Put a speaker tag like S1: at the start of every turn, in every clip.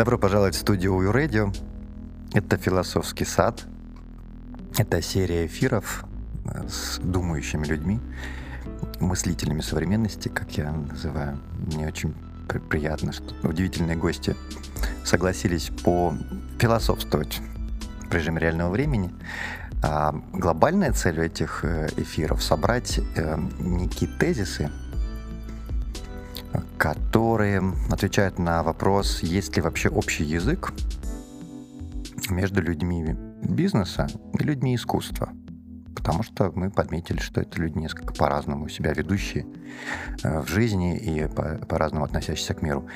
S1: Добро пожаловать в студию OU Radio. Это «Философский сад». Это серия эфиров э, с думающими людьми, мыслителями современности, как я называю. Мне очень приятно, что удивительные гости согласились по философствовать в режиме реального времени. А глобальная цель этих э, эфиров — собрать э, некие тезисы, которые отвечают на вопрос, есть ли вообще общий язык между людьми бизнеса и людьми искусства. Потому что мы подметили, что это люди несколько по-разному себя ведущие э, в жизни и по-разному относящиеся к миру.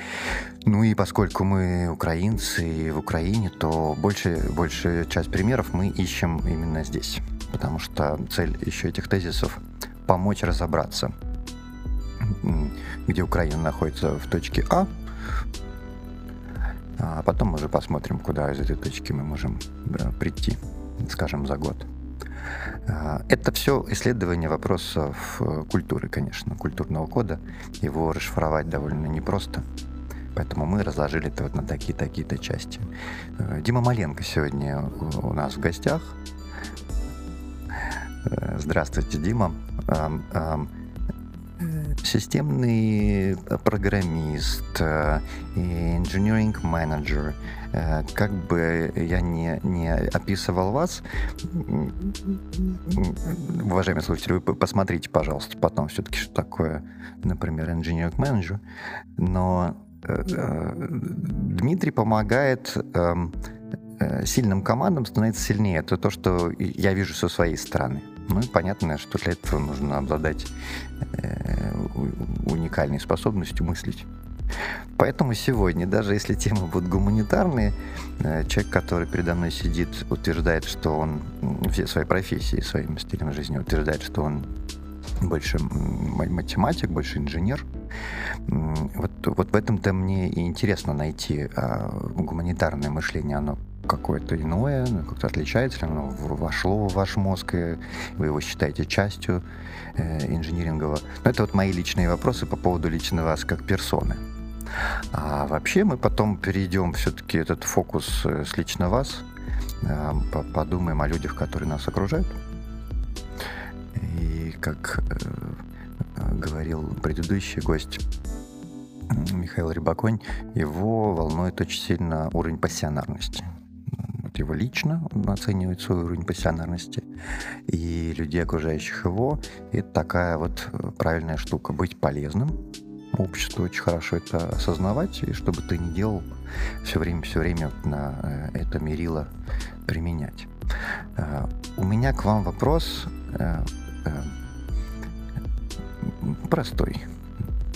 S1: Ну и поскольку мы украинцы и в Украине, то больше, большая часть примеров мы ищем именно здесь, потому что цель еще этих тезисов — помочь разобраться, где Украина находится в точке А, а потом уже посмотрим, куда из этой точки мы можем прийти, скажем, за год. А, это все исследование вопросов э, культуры, конечно, культурного кода. Его расшифровать довольно непросто. Поэтому мы разложили это вот на такие-такие-то части. Э, Дима Маленко сегодня у нас в гостях. Э, здравствуйте, Дима системный программист, engineering менеджер. Как бы я не, не описывал вас, уважаемые слушатели, вы посмотрите, пожалуйста, потом все-таки, что такое, например, engineering менеджер. Но э, э, Дмитрий помогает эм, э, сильным командам становиться сильнее. Это то, что я вижу со своей стороны. Ну и понятно, что для этого нужно обладать э, уникальной способностью мыслить. Поэтому сегодня, даже если темы будут гуманитарные, э, человек, который передо мной сидит, утверждает, что он все своей профессии, своим стилем жизни утверждает, что он больше математик, больше инженер. Вот, вот в этом-то мне и интересно найти а, гуманитарное мышление, оно какое-то иное, ну, как-то отличается, оно вошло в ваш мозг, и вы его считаете частью э, инжинирингового. Но это вот мои личные вопросы по поводу лично вас как персоны. А вообще мы потом перейдем все-таки этот фокус э, с лично вас, э, подумаем о людях, которые нас окружают. И как э, говорил предыдущий гость, Михаил Рибаконь, его волнует очень сильно уровень пассионарности его лично, он оценивает свой уровень пассионарности, и людей, окружающих его. Это такая вот э, правильная штука. Быть полезным обществу, очень хорошо это осознавать, и чтобы ты не делал, все время, все время на э, это мерило применять. Э, у меня к вам вопрос простой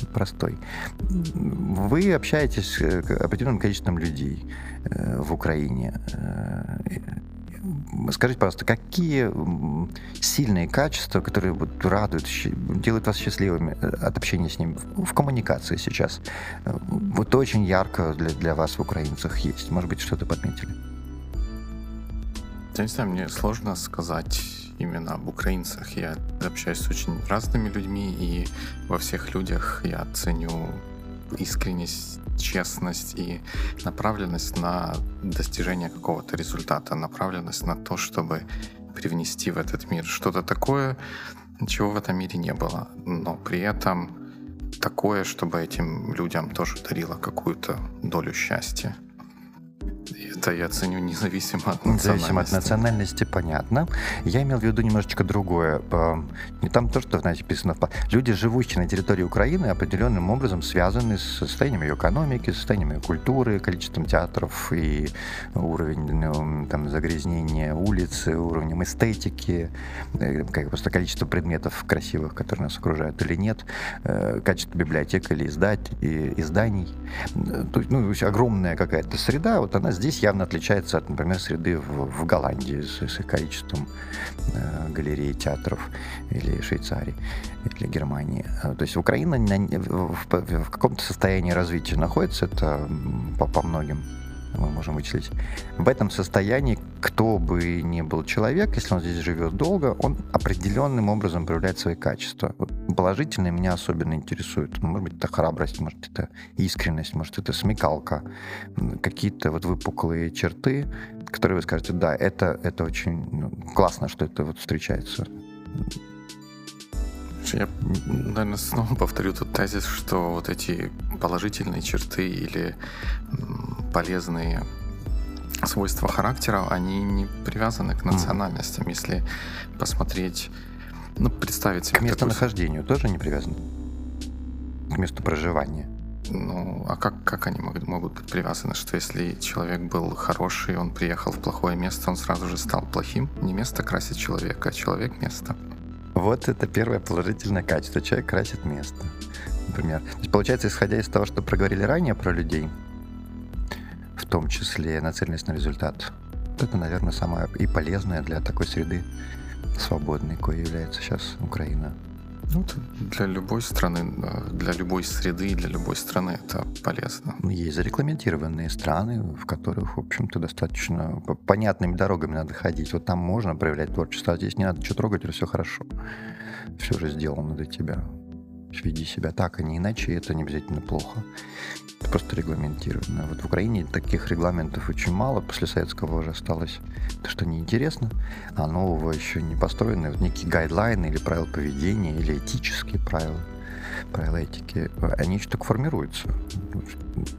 S1: простой. Вы общаетесь с определенным количеством людей э, в Украине. Э, скажите, пожалуйста, какие сильные качества, которые радуют, делают вас счастливыми э, от общения с ним в коммуникации сейчас, вот очень ярко для, для вас в украинцах есть? Может быть, что-то подметили?
S2: Я не знаю, мне сложно сказать именно об украинцах. Я общаюсь с очень разными людьми, и во всех людях я ценю искренность, честность и направленность на достижение какого-то результата, направленность на то, чтобы привнести в этот мир что-то такое, чего в этом мире не было, но при этом такое, чтобы этим людям тоже дарило какую-то долю счастья. Это я ценю независимо от национальности.
S1: Независимо от национальности, понятно. Я имел в виду немножечко другое. Не там то, что, знаете, написано. Люди, живущие на территории Украины, определенным образом связаны с состоянием ее экономики, состоянием ее культуры, количеством театров и уровень ну, там, загрязнения улиц, уровнем эстетики, э, как просто количество предметов красивых, которые нас окружают или нет, э, качество библиотек или издать, изданий. То есть, ну, огромная какая-то среда, вот она здесь явно отличается от, например, среды в, в Голландии с, с количеством э, галерей, театров или Швейцарии или Германии. А, то есть Украина на, в, в, в каком-то состоянии развития находится, это по, по многим мы можем вычислить. В этом состоянии кто бы ни был человек, если он здесь живет долго, он определенным образом проявляет свои качества. Положительные меня особенно интересуют. Может быть, это храбрость, может, это искренность, может, это смекалка. Какие-то вот выпуклые черты, которые вы скажете, да, это, это очень ну, классно, что это вот встречается.
S2: Я, наверное, снова повторю тот тезис, что вот эти положительные черты или полезные свойства характера, они не привязаны к национальностям. Mm. Если посмотреть, ну, представить себе...
S1: К местонахождению такой... тоже не привязаны? К месту проживания?
S2: Ну, а как, как они могут, могут быть привязаны? Что если человек был хороший, он приехал в плохое место, он сразу же стал плохим? Не место красит человека, а человек место.
S1: Вот это первое положительное качество. Человек красит место, например. То есть, получается, исходя из того, что проговорили ранее про людей, в том числе нацеленность на результат. Это, наверное, самое и полезное для такой среды свободной, кое является сейчас Украина.
S2: Ну, для любой страны, для любой среды, для любой страны это полезно.
S1: Есть зарегламентированные страны, в которых, в общем-то, достаточно понятными дорогами надо ходить. Вот там можно проявлять творчество, а здесь не надо ничего трогать, все хорошо. Все же сделано для тебя. Веди себя так, а не иначе, и это не обязательно плохо. Это просто регламентировано. Вот в Украине таких регламентов очень мало, после советского уже осталось то, что неинтересно, а нового еще не построены. Вот некие гайдлайны или правила поведения, или этические правила, правила этики, они только формируются.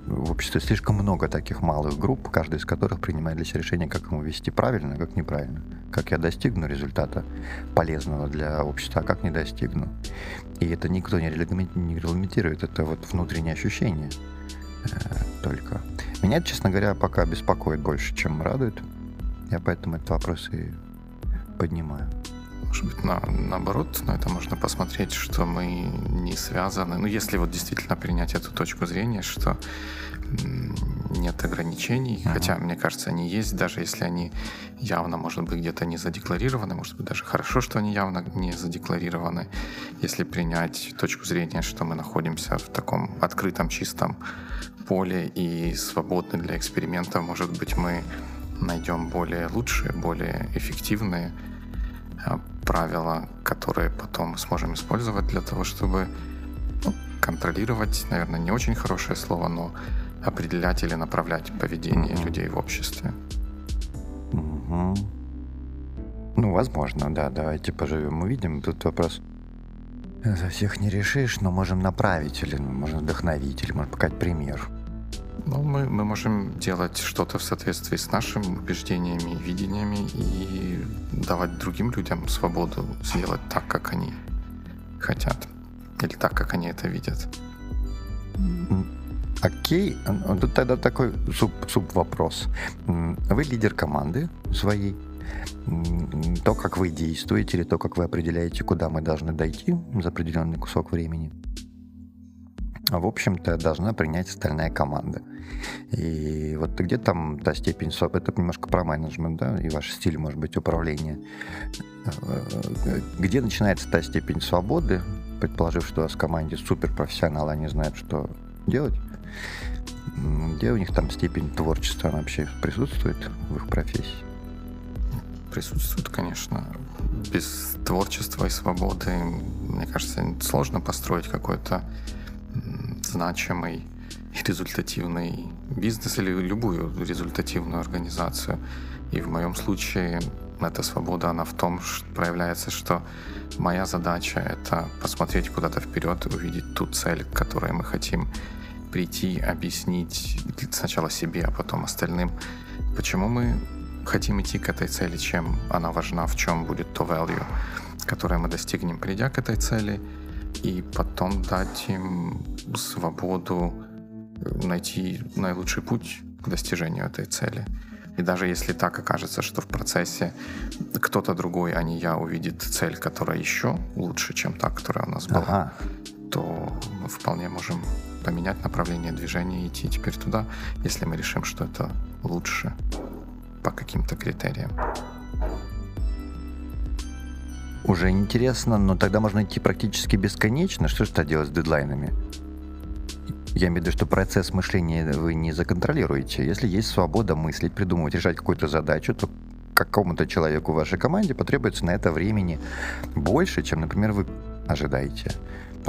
S1: В обществе слишком много таких малых групп, каждая из которых принимает для себя решение, как ему вести правильно, а как неправильно. Как я достигну результата полезного для общества, а как не достигну. И это никто не регламентирует, это вот внутреннее ощущение э, только. Меня, честно говоря, пока беспокоит больше, чем радует. Я поэтому этот вопрос и поднимаю.
S2: Может быть, на, наоборот, на это можно посмотреть, что мы не связаны. Ну, если вот действительно принять эту точку зрения, что нет ограничений, uh-huh. хотя, мне кажется, они есть, даже если они явно, может быть, где-то не задекларированы, может быть, даже хорошо, что они явно не задекларированы, если принять точку зрения, что мы находимся в таком открытом, чистом поле и свободны для эксперимента, может быть, мы найдем более лучшие, более эффективные правила, которые потом сможем использовать для того, чтобы ну, контролировать, наверное, не очень хорошее слово, но определять или направлять поведение mm-hmm. людей в обществе.
S1: Mm-hmm. Ну, возможно, да. Давайте поживем, увидим. Тут вопрос за всех не решишь, но можем направить или ну, можно вдохновить, или можно показать пример.
S2: Ну, мы, мы можем делать что-то в соответствии с нашими убеждениями и видениями и давать другим людям свободу сделать так, как они хотят. Или так, как они это видят.
S1: Окей, тут тогда такой суп, суп вопрос. Вы лидер команды своей. То, как вы действуете, или то, как вы определяете, куда мы должны дойти за определенный кусок времени, в общем-то, должна принять остальная команда. И вот где там та степень свободы, это немножко про менеджмент, да, и ваш стиль, может быть, управления. Где начинается та степень свободы, предположив, что у вас в команде суперпрофессионалы, они знают, что делать, где у них там степень творчества вообще присутствует в их профессии?
S2: Присутствует, конечно. Без творчества и свободы, мне кажется, сложно построить какой-то значимый результативный бизнес или любую результативную организацию. И в моем случае эта свобода, она в том что проявляется, что моя задача — это посмотреть куда-то вперед, увидеть ту цель, к которой мы хотим прийти, объяснить сначала себе, а потом остальным, почему мы хотим идти к этой цели, чем она важна, в чем будет то value, которое мы достигнем, придя к этой цели, и потом дать им свободу найти наилучший путь к достижению этой цели. И даже если так окажется, что в процессе кто-то другой, а не я, увидит цель, которая еще лучше, чем та, которая у нас была, ага. то мы вполне можем поменять направление движения и идти теперь туда, если мы решим, что это лучше по каким-то критериям.
S1: Уже интересно, но тогда можно идти практически бесконечно. Что же делать с дедлайнами? Я имею в виду, что процесс мышления вы не законтролируете. Если есть свобода мыслить, придумывать, решать какую-то задачу, то какому-то человеку в вашей команде потребуется на это времени больше, чем, например, вы ожидаете.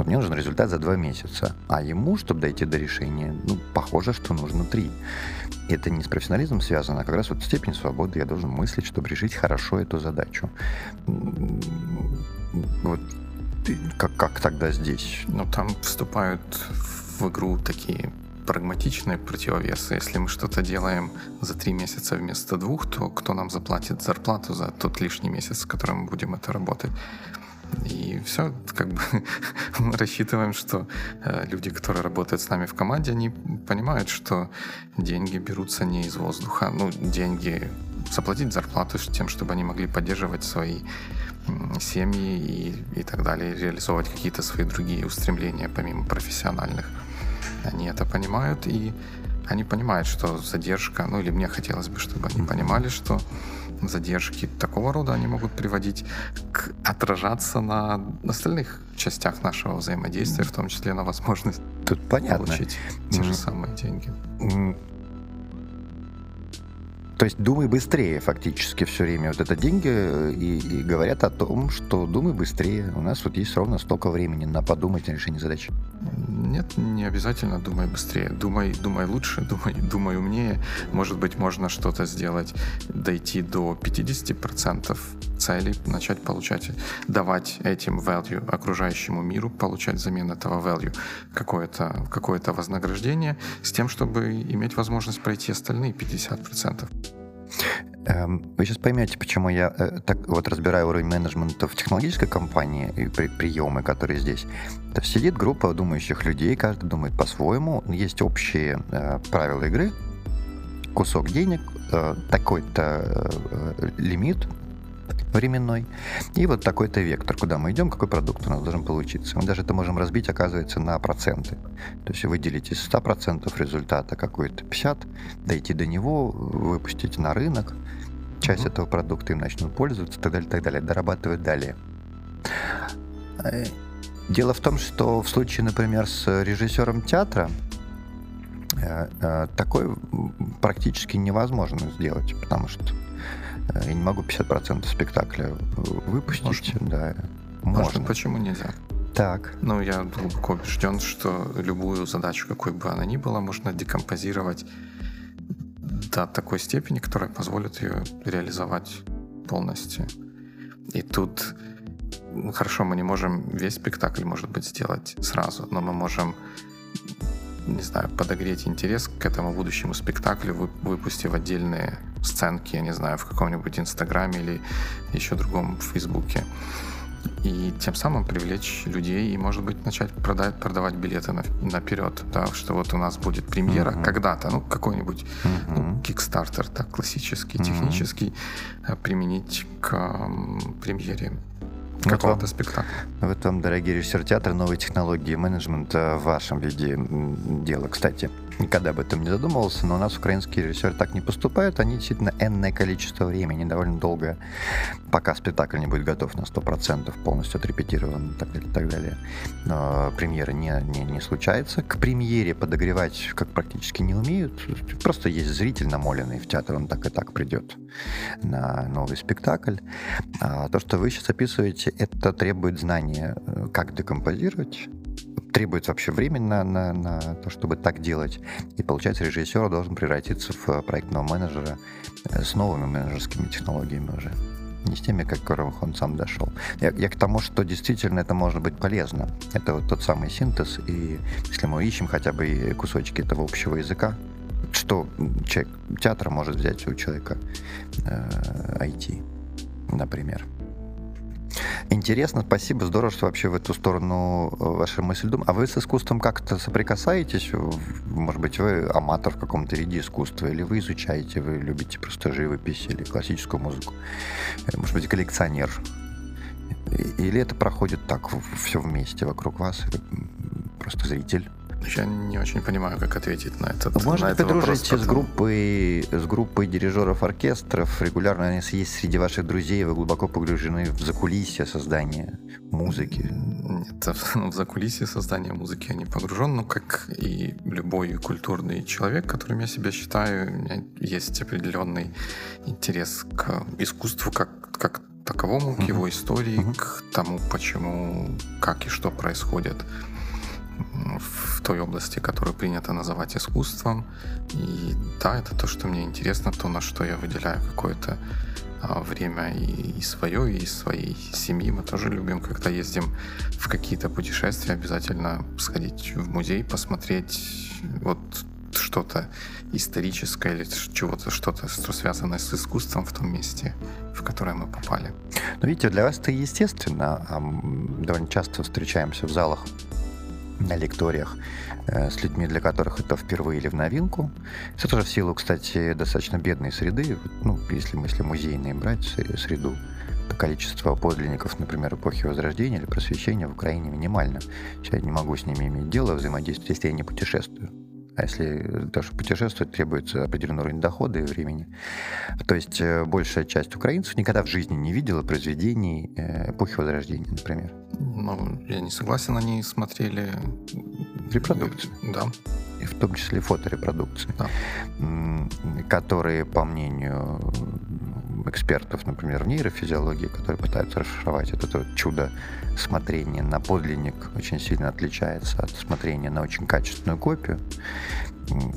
S1: Мне нужен результат за два месяца, а ему, чтобы дойти до решения, ну, похоже, что нужно три. И это не с профессионализмом связано, а как раз вот степень свободы я должен мыслить, чтобы решить хорошо эту задачу. Вот как, как тогда здесь?
S2: Ну, там вступают в игру такие прагматичные противовесы. Если мы что-то делаем за три месяца вместо двух, то кто нам заплатит зарплату за тот лишний месяц, с которым мы будем это работать? И все, как бы рассчитываем, что э, люди, которые работают с нами в команде, они понимают, что деньги берутся не из воздуха. Ну, деньги заплатить зарплату тем, чтобы они могли поддерживать свои семьи и, и так далее, реализовывать какие-то свои другие устремления, помимо профессиональных. Они это понимают, и они понимают, что задержка, ну или мне хотелось бы, чтобы они понимали, что задержки такого рода, они могут приводить к отражаться на остальных частях нашего взаимодействия, в том числе на возможность
S1: Тут понятно.
S2: получить те же самые деньги.
S1: То есть думай быстрее фактически все время. Вот это деньги э, и, и говорят о том, что думай быстрее. У нас вот есть ровно столько времени на подумать о решении задачи.
S2: Нет, не обязательно думай быстрее. Думай, думай лучше, думай, думай умнее. Может быть, можно что-то сделать, дойти до 50% целей, начать получать, давать этим value окружающему миру, получать взамен этого value какое-то какое вознаграждение с тем, чтобы иметь возможность пройти остальные 50%.
S1: Эм, вы сейчас поймете, почему я э, так вот разбираю уровень менеджмента в технологической компании и при, приемы, которые здесь. То есть сидит группа думающих людей, каждый думает по-своему, есть общие э, правила игры, кусок денег, э, такой-то э, лимит, временной. И вот такой-то вектор, куда мы идем, какой продукт у нас должен получиться. Мы даже это можем разбить, оказывается, на проценты. То есть выделить из 100% результата какой-то 50, дойти до него, выпустить на рынок, часть mm-hmm. этого продукта им начнут пользоваться, и так далее, так далее, дорабатывать далее. Э, дело в том, что в случае, например, с режиссером театра, э, э, такое практически невозможно сделать, потому что я не могу 50% спектакля выпустить.
S2: Можно.
S1: Да,
S2: можно. можно. Почему нельзя?
S1: Так.
S2: Ну, я глубоко убежден, что любую задачу, какой бы она ни была, можно декомпозировать до такой степени, которая позволит ее реализовать полностью. И тут ну, хорошо, мы не можем весь спектакль, может быть, сделать сразу, но мы можем не знаю, подогреть интерес к этому будущему спектаклю, выпустив отдельные сценки, я не знаю, в каком-нибудь Инстаграме или еще другом Фейсбуке. И тем самым привлечь людей и, может быть, начать продать, продавать билеты на, наперед, да, что вот у нас будет премьера uh-huh. когда-то, ну, какой-нибудь uh-huh. ну, так, классический, uh-huh. технический, э, применить к м, премьере какого-то спектакля.
S1: Вот вам, дорогие режиссеры театра, новые технологии менеджмента в вашем виде дела. Кстати, никогда об этом не задумывался, но у нас украинские режиссеры так не поступают. Они действительно энное количество времени, довольно долго, пока спектакль не будет готов на 100%, полностью отрепетирован и так далее, так далее. Но премьера не, не, не случается. К премьере подогревать как практически не умеют. Просто есть зритель намоленный в театр, он так и так придет на новый спектакль. А то, что вы сейчас описываете, это требует знания, э, как декомпозировать, требует вообще времени на, на, на то, чтобы так делать. И получается, режиссер должен превратиться в проектного менеджера э, с новыми менеджерскими технологиями уже. Не с теми, к которым он сам дошел. Я, я к тому, что действительно это может быть полезно. Это вот тот самый синтез. И если мы ищем хотя бы кусочки этого общего языка, что человек театр может взять у человека э, IT, например. Интересно, спасибо, здорово, что вообще в эту сторону э, ваша мысль думает. А вы с искусством как-то соприкасаетесь? Может быть, вы аматор в каком-то виде искусства, или вы изучаете, вы любите просто живопись или классическую музыку? Может быть, коллекционер? Или это проходит так, все вместе вокруг вас, просто зритель?
S2: Я не очень понимаю, как ответить на этот
S1: Может,
S2: на
S1: вы дружите с группой, с группой дирижеров оркестров, регулярно они есть среди ваших друзей, вы глубоко погружены в закулисье создания музыки?
S2: Нет, в закулисье создания музыки я не погружен, но как и любой культурный человек, которым я себя считаю, у меня есть определенный интерес к искусству как, как таковому, к его истории, к тому, почему, как и что происходит в той области, которую принято называть искусством. И да, это то, что мне интересно, то, на что я выделяю какое-то а, время и, свое, и своей семьи. Мы тоже любим, когда ездим в какие-то путешествия, обязательно сходить в музей, посмотреть вот что-то историческое или чего-то, что-то, что связанное с искусством в том месте, в которое мы попали.
S1: Ну, видите, для вас это естественно. Довольно часто встречаемся в залах на лекториях э, с людьми, для которых это впервые или в новинку. Это тоже в силу, кстати, достаточно бедной среды. Ну, если мы если музейные брать среду, то количество подлинников, например, эпохи Возрождения или Просвещения в Украине минимально. Я не могу с ними иметь дело, взаимодействовать, если я не путешествую. А если даже путешествовать, требуется определенный уровень дохода и времени. То есть э, большая часть украинцев никогда в жизни не видела произведений э, эпохи Возрождения, например.
S2: Ну, я не согласен, они смотрели...
S1: Репродукции.
S2: Да.
S1: И в том числе фоторепродукции, да. которые, по мнению экспертов, например, в нейрофизиологии, которые пытаются расшифровать это, это чудо смотрения на подлинник очень сильно отличается от смотрения на очень качественную копию.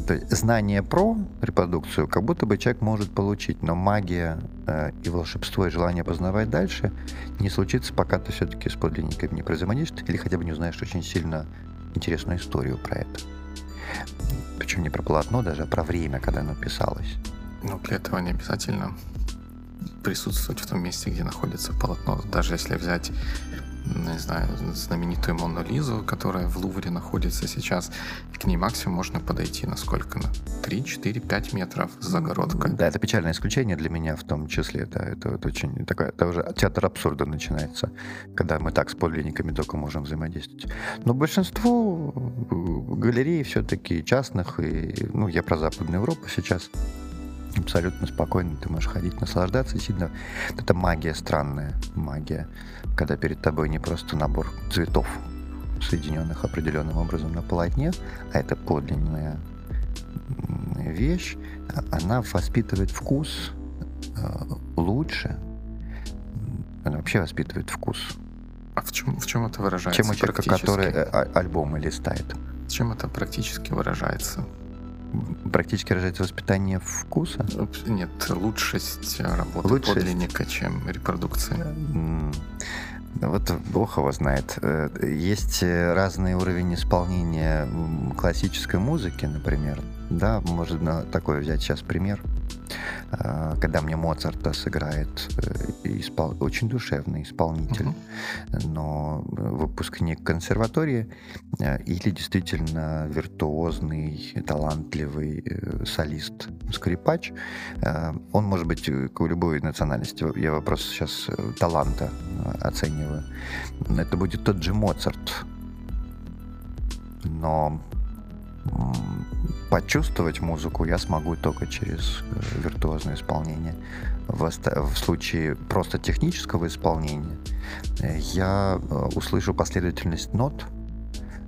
S1: То есть знание про репродукцию как будто бы человек может получить, но магия э, и волшебство и желание познавать дальше не случится, пока ты все-таки с подлинниками не производишь или хотя бы не узнаешь очень сильно интересную историю про это. Причем не про полотно даже, а про время, когда оно писалось.
S2: Ну, для этого не обязательно присутствовать в том месте, где находится полотно. Даже если взять не знаю, знаменитую Мону Лизу, которая в Лувре находится сейчас. К ней максимум можно подойти на сколько? На 3, 4, 5 метров с загородкой.
S1: Да, это печальное исключение для меня в том числе. Да, это вот очень такое, это уже театр абсурда начинается, когда мы так с подлинниками только можем взаимодействовать. Но большинство э, галерей все-таки частных, и, ну, я про Западную Европу сейчас, абсолютно спокойно ты можешь ходить, наслаждаться. Сильно это магия странная, магия, когда перед тобой не просто набор цветов, соединенных определенным образом на полотне, а это подлинная вещь, она воспитывает вкус э, лучше, она вообще воспитывает вкус.
S2: А в чем, в чем это выражается?
S1: Чем у человека, который э, а, альбомы листает.
S2: Чем это практически выражается?
S1: Практически рождается воспитание вкуса?
S2: Нет, лучшесть работы лучшесть. подлинника, чем репродукция.
S1: Вот Бог его знает. Э, есть разный уровень исполнения классической музыки, например. Да, можно такой взять сейчас пример. А, когда мне Моцарта сыграет э, испол... очень душевный исполнитель, uh-huh. но выпускник консерватории э, или действительно виртуозный, талантливый э, солист, скрипач, он может быть у любой национальности. Я вопрос сейчас таланта оцениваю. Это будет тот же Моцарт. Но почувствовать музыку я смогу только через э, виртуозное исполнение. В, в случае просто технического исполнения э, я э, услышу последовательность нот,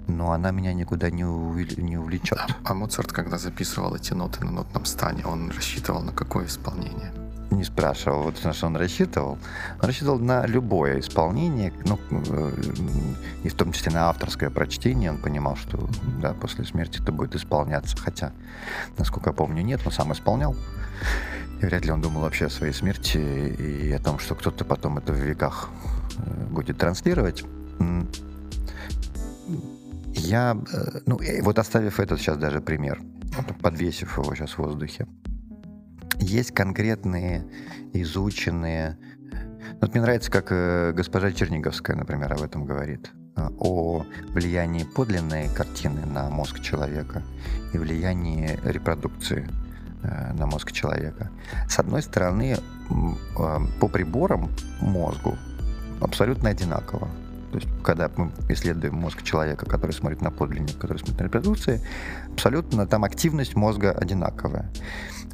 S1: но она меня никуда не, увлечет. не увлечет. А,
S2: а Моцарт, когда записывал эти ноты на нотном стане, он рассчитывал на какое исполнение?
S1: Не спрашивал, вот на что он рассчитывал. Он рассчитывал на любое исполнение, ну, э, и в том числе на авторское прочтение. Он понимал, что да, после смерти это будет исполняться. Хотя, насколько я помню, нет, но сам исполнял. И вряд ли он думал вообще о своей смерти и о том, что кто-то потом это в веках э, будет транслировать. Я, э, ну, вот оставив этот сейчас даже пример, подвесив его сейчас в воздухе, есть конкретные, изученные... Вот мне нравится, как э, госпожа Черниговская, например, об этом говорит э, о влиянии подлинной картины на мозг человека и влиянии репродукции э, на мозг человека. С одной стороны, по приборам мозгу абсолютно одинаково. То есть, когда мы исследуем мозг человека, который смотрит на подлинник, который смотрит на репродукции, абсолютно там активность мозга одинаковая.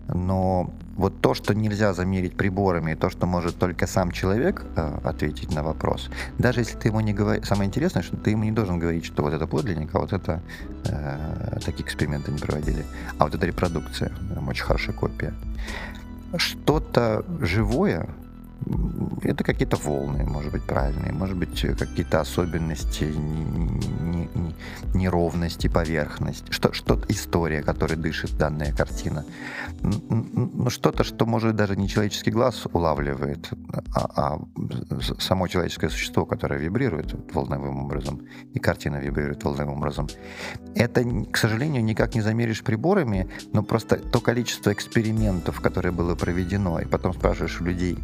S1: Но вот то, что нельзя замерить приборами, и то, что может только сам человек э, ответить на вопрос, даже если ты ему не говоришь... Самое интересное, что ты ему не должен говорить, что вот это подлинник, а вот это... Э, такие эксперименты не проводили. А вот это репродукция, очень хорошая копия. Что-то живое, это какие-то волны, может быть, правильные, может быть, какие-то особенности, неровности, поверхность, что, что история, которой дышит данная картина. Ну, что-то, что, может, даже не человеческий глаз улавливает, а, а само человеческое существо, которое вибрирует волновым образом, и картина вибрирует волновым образом. Это, к сожалению, никак не замеришь приборами, но просто то количество экспериментов, которое было проведено, и потом спрашиваешь у людей,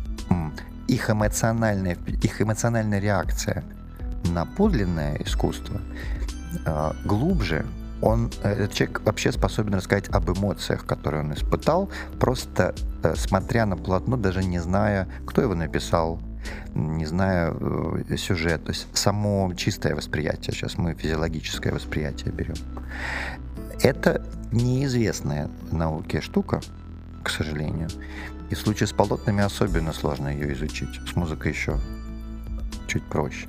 S1: их эмоциональная, их эмоциональная реакция на подлинное искусство э, глубже, он, этот человек вообще способен рассказать об эмоциях, которые он испытал, просто э, смотря на полотно, даже не зная, кто его написал, не зная э, сюжет, то есть само чистое восприятие, сейчас мы физиологическое восприятие берем. Это неизвестная науке штука, к сожалению. И в случае с полотнами особенно сложно ее изучить. С музыкой еще чуть проще.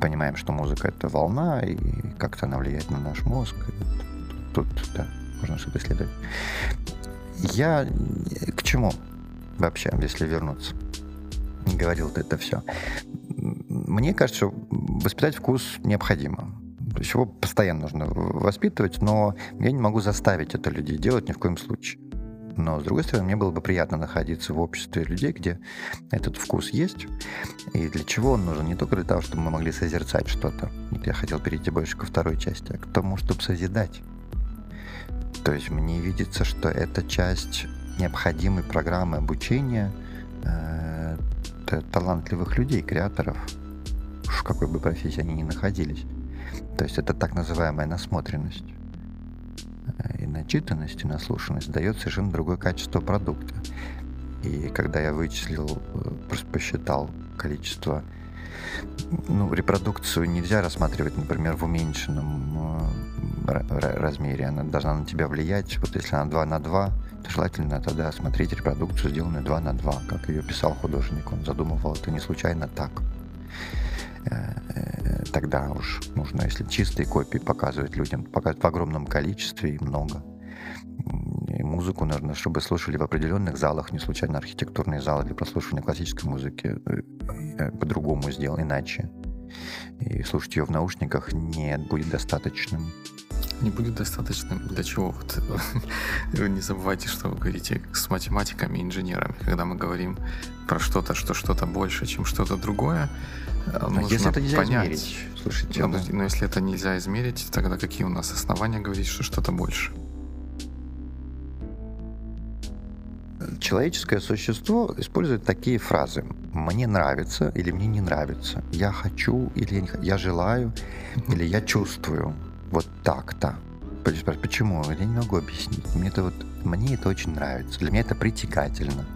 S1: Понимаем, что музыка — это волна, и как-то она влияет на наш мозг. Тут, да, можно что-то исследовать. Я к чему вообще, если вернуться? Говорил это все. Мне кажется, что воспитать вкус необходимо. Чего постоянно нужно воспитывать, но я не могу заставить это людей делать ни в коем случае. Но, с другой стороны, мне было бы приятно находиться в обществе людей, где этот вкус есть. И для чего он нужен? Не только для того, чтобы мы могли созерцать что-то. Я хотел перейти больше ко второй части, а к тому, чтобы созидать. То есть мне видится, что это часть необходимой программы обучения э, талантливых людей, креаторов, в какой бы профессии они ни находились. То есть это так называемая насмотренность и начитанность, и наслушанность дает совершенно другое качество продукта. И когда я вычислил, э, просто посчитал количество, ну, репродукцию нельзя рассматривать, например, в уменьшенном э, размере. Она должна на тебя влиять. Вот если она 2 на 2, то желательно тогда смотреть репродукцию, сделанную 2 на 2, как ее писал художник. Он задумывал это не случайно так. Э, э, тогда уж нужно, если чистые копии показывать людям, показывать в огромном количестве и много. И музыку нужно, чтобы слушали в определенных залах, не случайно архитектурные залы для прослушивания классической музыки э, по-другому сделан, иначе. И слушать ее в наушниках не будет достаточным.
S2: Не будет достаточным для чего? Вот, не забывайте, что вы говорите с математиками и инженерами. Когда мы говорим про что-то, что что-то больше, чем что-то другое,
S1: нужно если это нельзя понять. измерить,
S2: слушайте, но, да. но если это нельзя измерить, тогда какие у нас основания говорить, что что-то больше?
S1: Человеческое существо использует такие фразы. Мне нравится или мне не нравится. Я хочу или я, не, я желаю или я чувствую. Вот так-то. Почему? Я не могу объяснить. Мне это вот мне это очень нравится. Для меня это притягательно,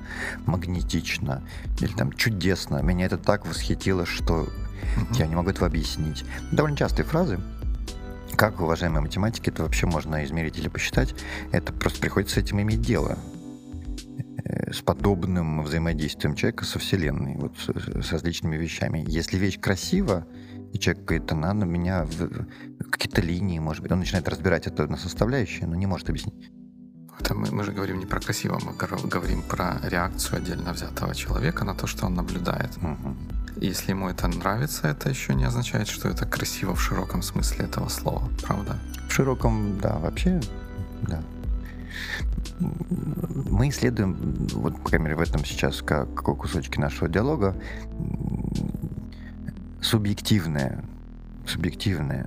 S1: магнетично или там чудесно. Меня это так восхитило, что mm-hmm. я не могу этого объяснить. Довольно частые фразы. Как, уважаемые математики, это вообще можно измерить или посчитать? Это просто приходится с этим иметь дело э, с подобным взаимодействием человека со Вселенной, вот с, с различными вещами. Если вещь красива, и человек говорит, она на меня какие-то линии, может быть, он начинает разбирать это на составляющие, но не может объяснить.
S2: Это мы, мы же говорим не про красиво, мы говорим про реакцию отдельно взятого человека на то, что он наблюдает. Угу. Если ему это нравится, это еще не означает, что это красиво в широком смысле этого слова, правда?
S1: В широком, да, вообще, да. Мы исследуем, вот, по крайней мере, в этом сейчас, как, как кусочки нашего диалога, субъективное субъективная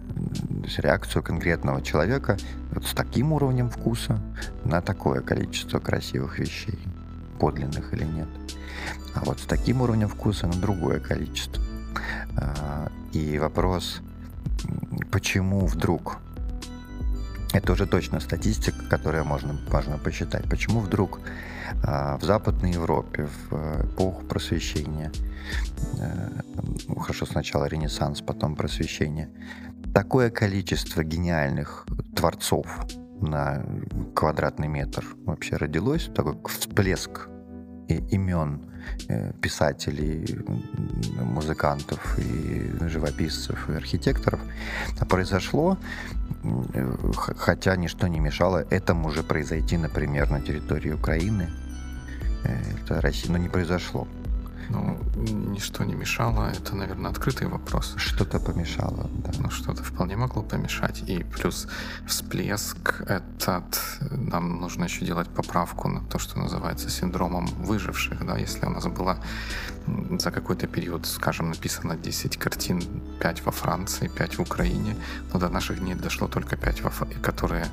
S1: реакцию конкретного человека вот с таким уровнем вкуса на такое количество красивых вещей, подлинных или нет. А вот с таким уровнем вкуса на другое количество. А, и вопрос, почему вдруг это уже точно статистика, которую можно, можно посчитать. Почему вдруг а, в Западной Европе в э, эпоху просвещения, э, хорошо, сначала Ренессанс, потом просвещение, такое количество гениальных творцов на квадратный метр вообще родилось, такой всплеск имен писателей, музыкантов и живописцев и архитекторов произошло, хотя ничто не мешало этому же произойти, например, на территории Украины. Это Россия, но не произошло.
S2: Ну, ничто не мешало. Это, наверное, открытый вопрос.
S1: Что-то помешало, да.
S2: Ну, что-то вполне могло помешать. И плюс всплеск этот... Нам нужно еще делать поправку на то, что называется синдромом выживших. Да? Если у нас было за какой-то период, скажем, написано 10 картин, 5 во Франции, 5 в Украине, но до наших дней дошло только 5, во, которые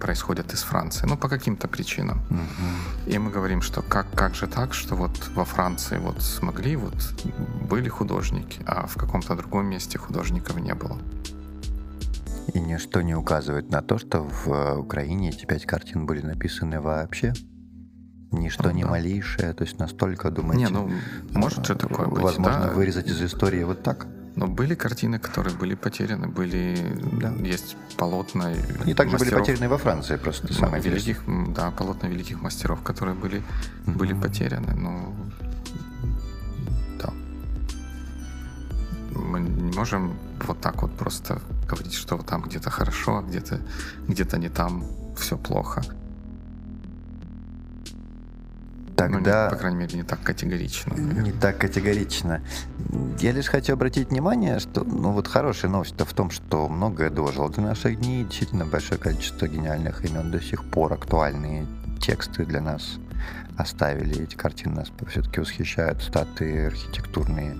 S2: происходят из Франции, ну, по каким-то причинам. Угу. И мы говорим, что как, как же так, что вот во Франции вот смогли, вот были художники, а в каком-то другом месте художников не было.
S1: И ничто не указывает на то, что в э, Украине эти пять картин были написаны вообще? Ничто ну, не да. малейшее, то есть настолько думаете...
S2: Не, ну, может же такое быть,
S1: Возможно, да? вырезать из истории вот так?
S2: Но были картины, которые были потеряны, были да. есть полотна.
S1: И также мастеров, были потеряны во Франции просто.
S2: Самое великих, да, полотна великих мастеров, которые были mm-hmm. были потеряны. Ну, да. Мы не можем вот так вот просто говорить, что там где-то хорошо, а где-то где-то не там все плохо.
S1: Тогда...
S2: Ну, не, по крайней мере, не так категорично.
S1: Наверное. Не так категорично. Я лишь хочу обратить внимание, что, ну вот хорошая новость в том, что многое дожило до наших дней. Действительно большое количество гениальных имен до сих пор актуальные тексты для нас оставили. Эти картины нас все-таки восхищают, статы архитектурные.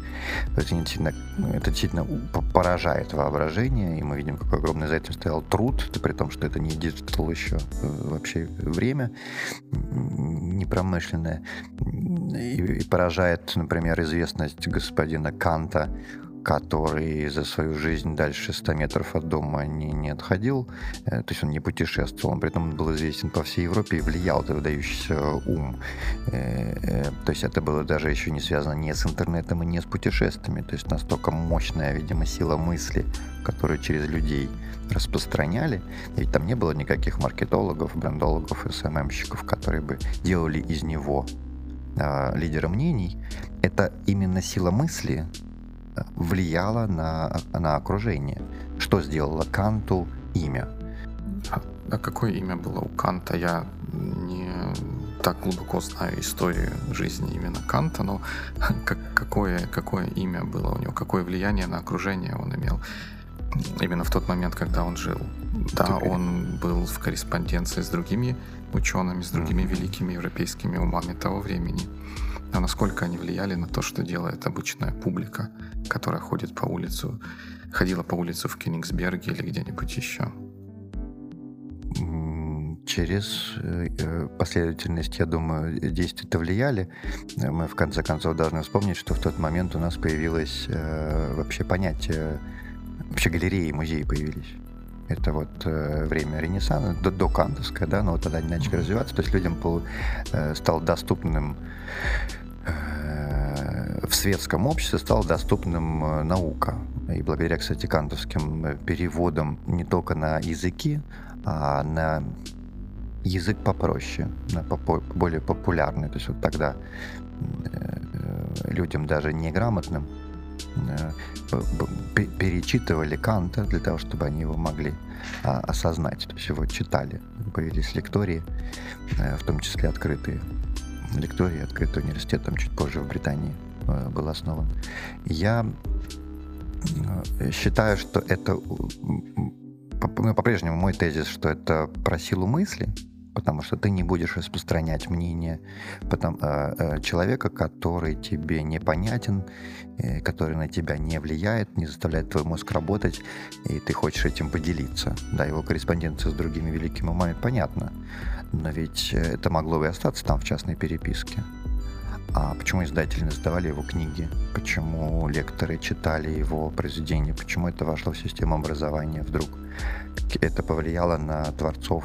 S1: Это действительно, это действительно поражает воображение, и мы видим, какой огромный за этим стоял труд, при том, что это не digital еще э, вообще время непромышленное. И, и поражает, например, известность господина Канта, который за свою жизнь дальше 100 метров от дома не, не отходил, э, то есть он не путешествовал, он при этом был известен по всей Европе и влиял это выдающийся ум. Э, э, то есть это было даже еще не связано не с интернетом и не с путешествиями, то есть настолько мощная, видимо, сила мысли, которую через людей распространяли, ведь там не было никаких маркетологов, брендологов, СММщиков, которые бы делали из него лидера мнений, это именно сила мысли, влияло на, на окружение. Что сделало Канту имя?
S2: А, а какое имя было у Канта? Я не так глубоко знаю историю жизни именно Канта, но как, какое, какое имя было у него, какое влияние на окружение он имел именно в тот момент, когда он жил. Да, Теперь. он был в корреспонденции с другими учеными, с другими mm-hmm. великими европейскими умами того времени а насколько они влияли на то, что делает обычная публика, которая ходит по улицу, ходила по улице в Кенигсберге или где-нибудь еще?
S1: Через э, последовательность, я думаю, действия-то влияли. Мы, в конце концов, должны вспомнить, что в тот момент у нас появилось э, вообще понятие, вообще галереи и музеи появились. Это вот э, время Ренессанса, до, до Кантовское, да, но вот тогда они начали развиваться, то есть людям был, э, стал доступным э, в светском обществе стала доступным э, наука. И благодаря, кстати, кантовским э, переводам не только на языки, а на язык попроще, на попо- более популярный. То есть вот тогда людям даже неграмотным перечитывали Канта для того, чтобы они его могли а, осознать. То есть его читали. Появились лектории, в том числе открытые лектории, открытый университет, там чуть позже в Британии э, был основан. Я э, считаю, что это ну, по-прежнему мой тезис, что это про силу мысли, потому что ты не будешь распространять мнение потом, э, э, человека, который тебе непонятен, э, который на тебя не влияет, не заставляет твой мозг работать, и ты хочешь этим поделиться. Да, его корреспонденция с другими великими умами понятна, но ведь это могло бы и остаться там в частной переписке. А почему издатели не сдавали его книги? Почему лекторы читали его произведения? Почему это вошло в систему образования вдруг? Это повлияло на творцов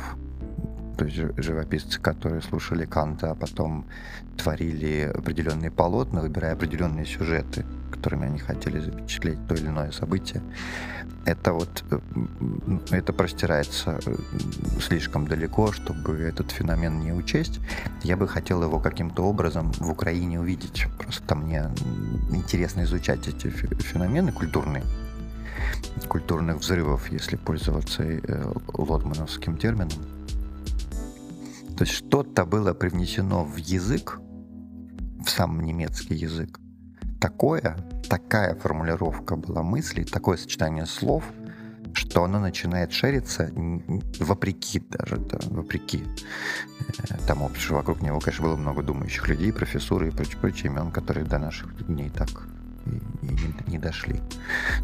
S1: то есть живописцы, которые слушали Канта, а потом творили определенные полотна, выбирая определенные сюжеты. которыми они хотели запечатлеть то или иное событие. Это вот, э, это простирается э, слишком далеко, чтобы этот феномен не учесть. Я бы хотел его каким-то образом в Украине увидеть. Просто мне интересно изучать эти феномены культурные, культурных взрывов, если пользоваться э, лотмановским термином. То есть что-то было привнесено в язык, в сам немецкий язык. Такое, такая формулировка была мыслей, такое сочетание слов, что оно начинает шериться вопреки даже, да, вопреки э, тому, что вокруг него, конечно, было много думающих людей, профессуры и прочие, прочие имен, которые до наших дней так и, и не, дошли.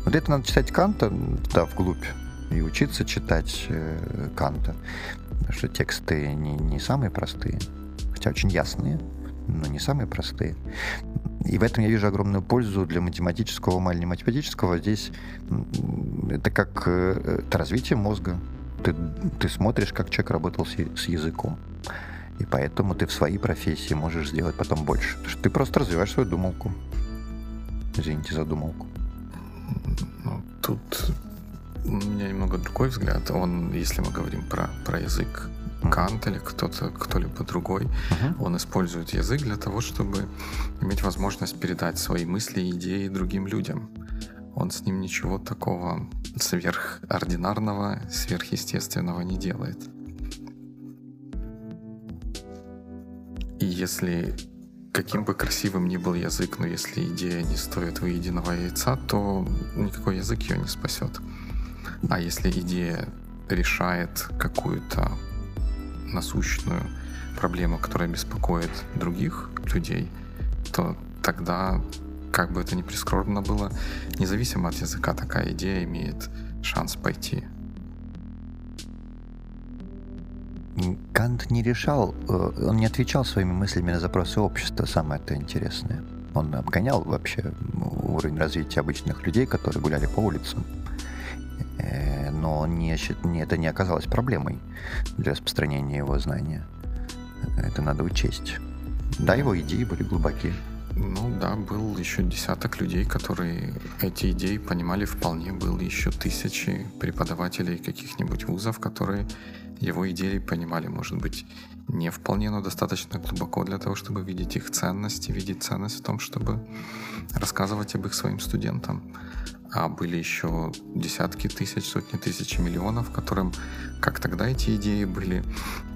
S1: Вот это надо читать Канта, да, вглубь, и учиться читать э, Канта, что тексты не, не самые простые, хотя очень ясные, но не самые простые. И в этом я вижу огромную пользу для математического ума не математического. Здесь это как э, это развитие мозга. Ты, ты смотришь, как человек работал с, с языком. И поэтому ты в своей профессии можешь сделать потом больше. Потому что ты просто развиваешь свою думалку. Извините за думалку.
S2: Ну, тут у меня немного другой взгляд. Он, если мы говорим про, про язык, Кант или кто-то, кто-либо другой, uh-huh. он использует язык для того, чтобы иметь возможность передать свои мысли и идеи другим людям. Он с ним ничего такого сверхординарного, сверхъестественного не делает. И если каким бы красивым ни был язык, но если идея не стоит выеденного яйца, то никакой язык ее не спасет. А если идея решает какую-то насущную проблему, которая беспокоит других людей, то тогда, как бы это ни прискорбно было, независимо от языка, такая идея имеет шанс пойти.
S1: Кант не решал, э, он не отвечал своими мыслями на запросы общества, самое это интересное. Он обгонял вообще уровень развития обычных людей, которые гуляли по улицам. Э, но не, это не оказалось проблемой для распространения его знания. Это надо учесть. Да, его идеи были глубокие.
S2: Ну да, был еще десяток людей, которые эти идеи понимали вполне. Было еще тысячи преподавателей каких-нибудь вузов, которые его идеи понимали, может быть, не вполне, но достаточно глубоко для того, чтобы видеть их ценность и видеть ценность в том, чтобы рассказывать об их своим студентам а были еще десятки тысяч, сотни тысяч, миллионов, которым как тогда эти идеи были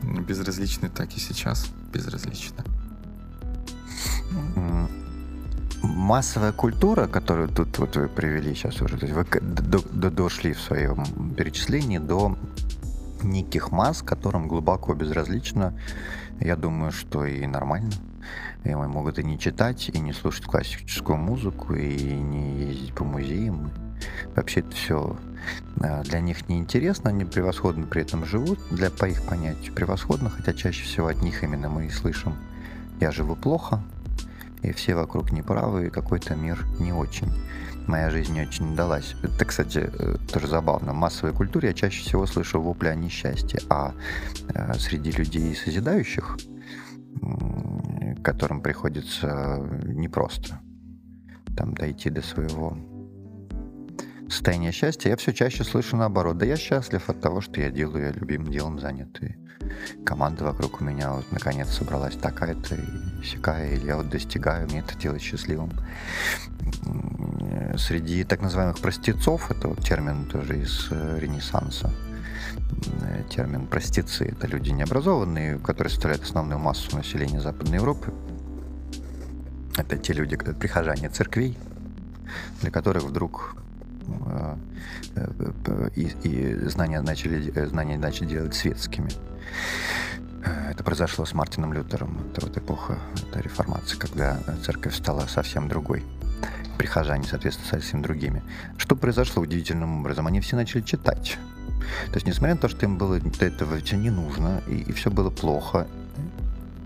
S2: безразличны, так и сейчас безразличны.
S1: Массовая культура, которую тут вот вы привели сейчас уже, то есть вы до, до, дошли в своем перечислении до неких масс, которым глубоко безразлично, я думаю, что и нормально. И могут и не читать, и не слушать классическую музыку, и не ездить по музеям. Вообще это все а, для них неинтересно, они превосходно при этом живут, для, по их понятию превосходно, хотя чаще всего от них именно мы и слышим «я живу плохо», и все вокруг неправы, и какой-то мир не очень. Моя жизнь не очень удалась. Это, кстати, э, тоже забавно. В массовой культуре я чаще всего слышу вопли о несчастье, а э, среди людей созидающих которым приходится непросто там дойти до своего состояния счастья, я все чаще слышу наоборот. Да я счастлив от того, что я делаю, я любимым делом занят. И команда вокруг у меня вот наконец собралась такая-то и сякая, или я вот достигаю, мне это делает счастливым. Среди так называемых простецов, это вот термин тоже из э, Ренессанса, термин простецы. Это люди необразованные, которые составляют основную массу населения Западной Европы. Это те люди, прихожане церквей, для которых вдруг э, э, и, и знания, начали, знания начали делать светскими. Это произошло с Мартином Лютером. Это вот эпоха это реформации, когда церковь стала совсем другой. Прихожане, соответственно, совсем другими. Что произошло удивительным образом? Они все начали читать. То есть, несмотря на то, что им было до этого все не нужно, и, и все было плохо,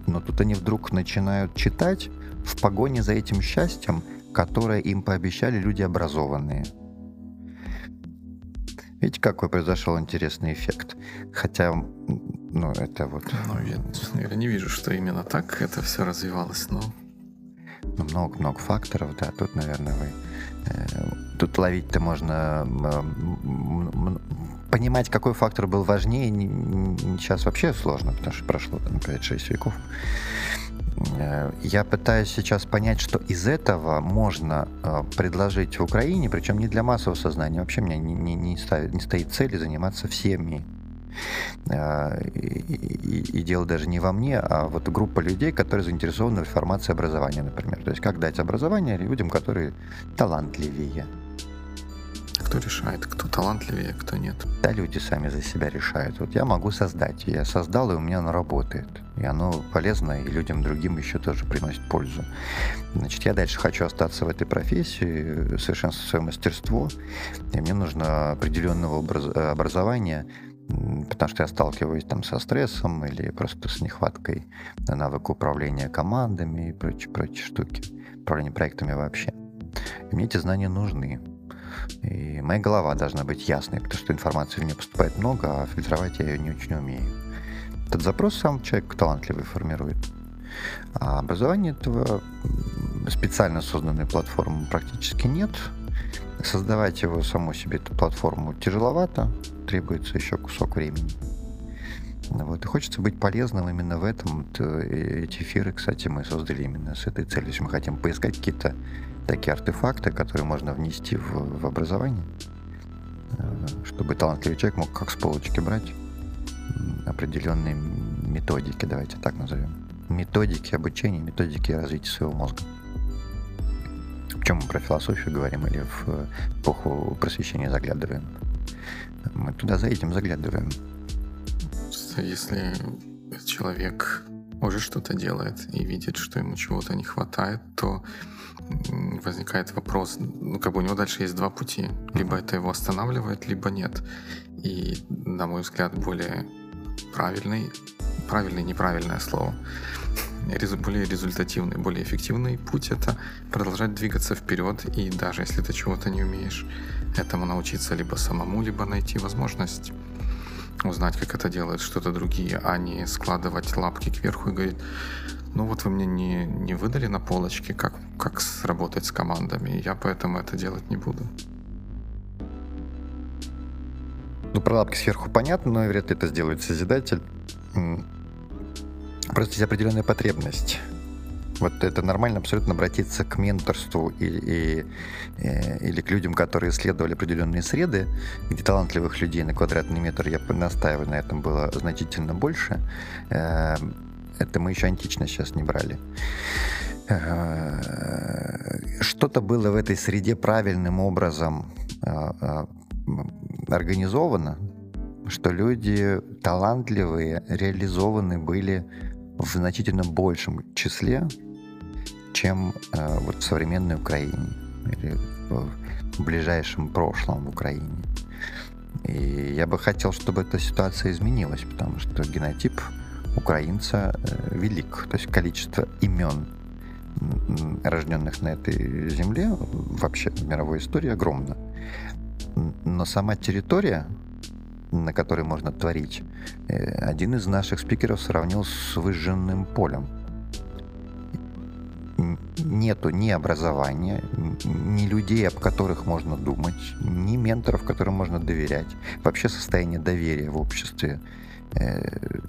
S1: но тут они вдруг начинают читать в погоне за этим счастьем, которое им пообещали люди образованные. Видите, какой произошел интересный эффект? Хотя, ну, это вот...
S2: Ну, я, я не вижу, что именно так это все развивалось, но...
S1: ну, много-много факторов, да, тут, наверное, вы... Э, тут ловить-то можно... Понимать, какой фактор был важнее, сейчас вообще сложно, потому что прошло там 5-6 веков. Э, я пытаюсь сейчас понять, что из этого можно э, предложить в Украине, причем не для массового сознания. Вообще меня не, не, не, ставит, не стоит цели заниматься всеми. Э, и, и, и дело даже не во мне, а вот группа людей, которые заинтересованы в формации образования, например. То есть как дать образование людям, которые талантливее.
S2: Кто решает, кто талантливее, кто нет?
S1: Да, люди сами за себя решают. Вот я могу создать. Я создал, и у меня оно работает. И оно полезно, и людям другим еще тоже приносит пользу. Значит, я дальше хочу остаться в этой профессии, совершенствовать свое мастерство. И мне нужно определенного образ... образования, потому что я сталкиваюсь там со стрессом или просто с нехваткой навыка управления командами и прочие, прочие штуки, управления проектами вообще. И мне эти знания нужны. И моя голова должна быть ясной, потому что информации в нее поступает много, а фильтровать я ее не очень умею. Этот запрос сам человек талантливый формирует. А образование этого специально созданной платформы практически нет. Создавать его саму себе, эту платформу, тяжеловато, требуется еще кусок времени. Вот. И хочется быть полезным именно в этом. Эти эфиры, кстати, мы создали именно с этой целью. Если мы хотим поискать какие-то такие артефакты, которые можно внести в, в образование, э, чтобы талантливый человек мог как с полочки брать определенные методики, давайте так назовем. Методики обучения, методики развития своего мозга. В чем мы про философию говорим или в эпоху просвещения заглядываем? Мы туда за этим заглядываем.
S2: Если человек уже что-то делает и видит, что ему чего-то не хватает, то возникает вопрос, ну, как бы у него дальше есть два пути. Либо это его останавливает, либо нет. И, на мой взгляд, более правильный, правильный, неправильное слово, более результативный, более эффективный путь — это продолжать двигаться вперед, и даже если ты чего-то не умеешь, этому научиться либо самому, либо найти возможность узнать, как это делают что-то другие, а не складывать лапки кверху и говорить, ну вот вы мне не, не выдали на полочке, как, как сработать с командами, я поэтому это делать не буду.
S1: Ну, про лапки сверху понятно, но вряд ли это сделает Созидатель. Просто есть определенная потребность. Вот это нормально абсолютно обратиться к менторству и, и, и, или к людям, которые исследовали определенные среды, где талантливых людей на квадратный метр, я настаиваю на этом, было значительно больше. Эм, это мы еще антично сейчас не брали. Э, что-то было в этой среде правильным образом э, э, организовано, что люди талантливые, реализованы были в значительно большем числе, чем вот в современной Украине или в ближайшем прошлом в Украине. И я бы хотел, чтобы эта ситуация изменилась, потому что генотип украинца э, велик. То есть количество имен, рожденных на этой земле, вообще в мировой истории огромно. Но сама территория, на которой можно творить, э, один из наших спикеров сравнил с выжженным полем. Нету ни образования, ни людей, об которых можно думать, ни менторов, которым можно доверять. Вообще состояние доверия в обществе э,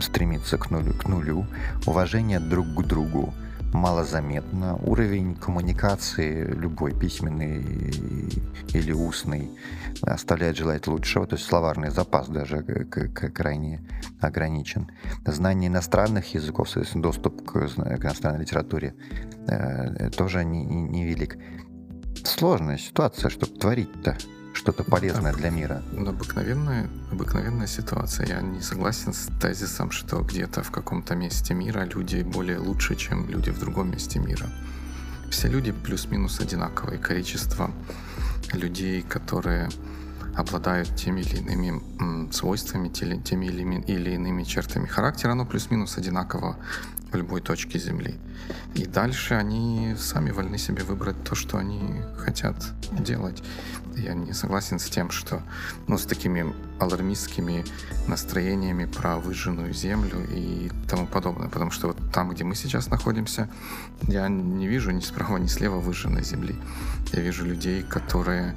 S1: стремится к нулю, к нулю, уважение друг к другу малозаметно, уровень коммуникации любой, письменный или устный, оставляет желать лучшего, то есть словарный запас даже крайне ограничен. Знание иностранных языков, соответственно, доступ к, иностранной литературе э, тоже невелик. Не, не Сложная ситуация, чтобы творить-то что-то полезное для мира.
S2: Обыкновенная, обыкновенная ситуация. Я не согласен с тезисом, что где-то в каком-то месте мира люди более лучше, чем люди в другом месте мира. Все люди плюс-минус одинаковое количество людей, которые обладают теми или иными свойствами, теми или иными чертами характера, оно плюс-минус одинаково в любой точке Земли. И дальше они сами вольны себе выбрать то, что они хотят делать. Я не согласен с тем, что, ну, с такими алармистскими настроениями про выжженную землю и тому подобное. Потому что вот там, где мы сейчас находимся, я не вижу ни справа, ни слева выжженной земли. Я вижу людей, которые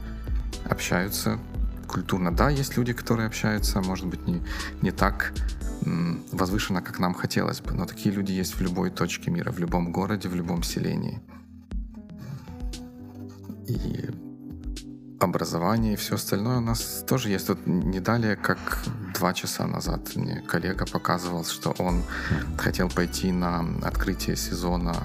S2: общаются культурно. Да, есть люди, которые общаются, может быть, не, не так возвышенно, как нам хотелось бы, но такие люди есть в любой точке мира, в любом городе, в любом селении. И образование и все остальное у нас тоже есть. Тут не далее, как два часа назад мне коллега показывал, что он хотел пойти на открытие сезона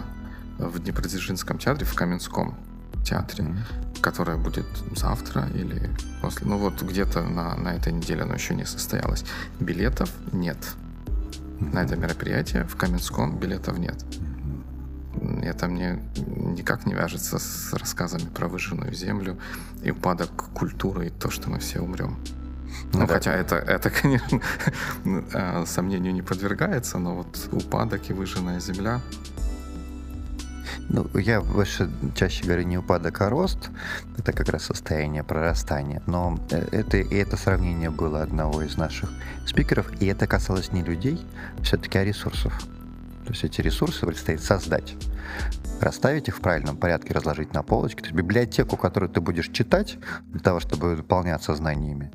S2: в Днепродзержинском театре, в Каменском театре, mm-hmm. которое будет завтра или после. Ну вот где-то на, на этой неделе оно еще не состоялось. Билетов нет. Mm-hmm. На это мероприятие в Каменском билетов нет. Mm-hmm. Это мне никак не вяжется с рассказами про выжженную землю и упадок культуры и то, что мы все умрем. Ну, ну да. хотя это, это, конечно, э, сомнению не подвергается, но вот упадок и выжженная земля
S1: ну, я больше чаще говорю не упадок, а рост. Это как раз состояние прорастания. Но э, это, и это сравнение было одного из наших спикеров, и это касалось не людей, все-таки а ресурсов. То есть эти ресурсы предстоит создать расставить их в правильном порядке, разложить на полочке. То есть библиотеку, которую ты будешь читать для того, чтобы выполняться знаниями.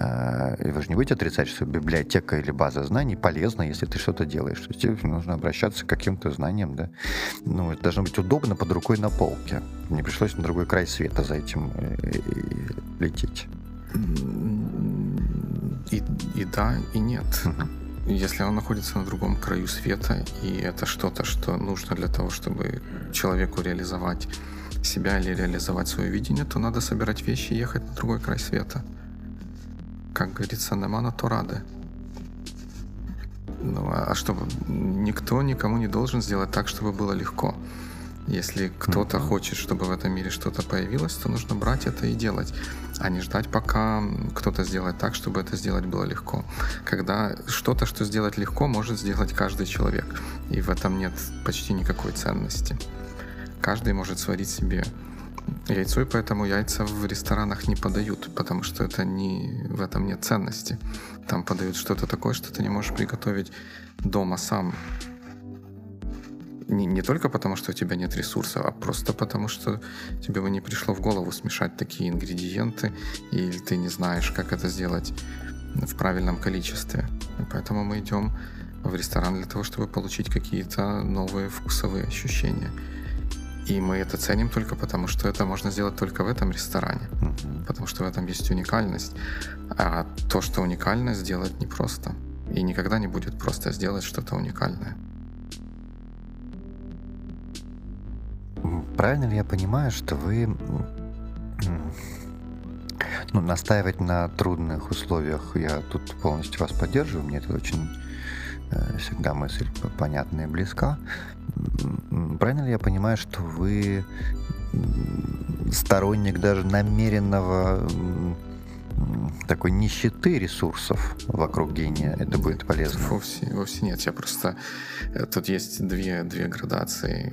S1: Э, и вы же не будете отрицать, что библиотека или база знаний полезна, если ты что-то делаешь. То есть тебе нужно обращаться к каким-то знаниям, да. Ну, это должно быть удобно под рукой на полке. Не пришлось на другой край света за этим э, лететь.
S2: И, и да, и нет. Uh-huh если он находится на другом краю света, и это что-то, что нужно для того, чтобы человеку реализовать себя или реализовать свое видение, то надо собирать вещи и ехать на другой край света. Как говорится, намана то рады. Ну, а, а что, никто никому не должен сделать так, чтобы было легко. Если кто-то хочет, чтобы в этом мире что-то появилось, то нужно брать это и делать, а не ждать, пока кто-то сделает так, чтобы это сделать было легко. Когда что-то, что сделать легко, может сделать каждый человек, и в этом нет почти никакой ценности. Каждый может сварить себе яйцо, и поэтому яйца в ресторанах не подают, потому что это не, в этом нет ценности. Там подают что-то такое, что ты не можешь приготовить дома сам не, не только потому, что у тебя нет ресурсов, а просто потому, что тебе бы не пришло в голову смешать такие ингредиенты, или ты не знаешь, как это сделать в правильном количестве. И поэтому мы идем в ресторан для того, чтобы получить какие-то новые вкусовые ощущения. И мы это ценим только потому, что это можно сделать только в этом ресторане. Mm-hmm. Потому что в этом есть уникальность. А то, что уникальное, сделать непросто. И никогда не будет просто сделать что-то уникальное.
S1: Правильно ли я понимаю, что вы ну, настаивать на трудных условиях я тут полностью вас поддерживаю, мне это очень э, всегда мысль понятная и близка. Правильно ли я понимаю, что вы сторонник даже намеренного такой нищеты ресурсов вокруг гения, это будет полезно?
S2: Вовсе, вовсе нет. Я просто... Э, тут есть две, две градации.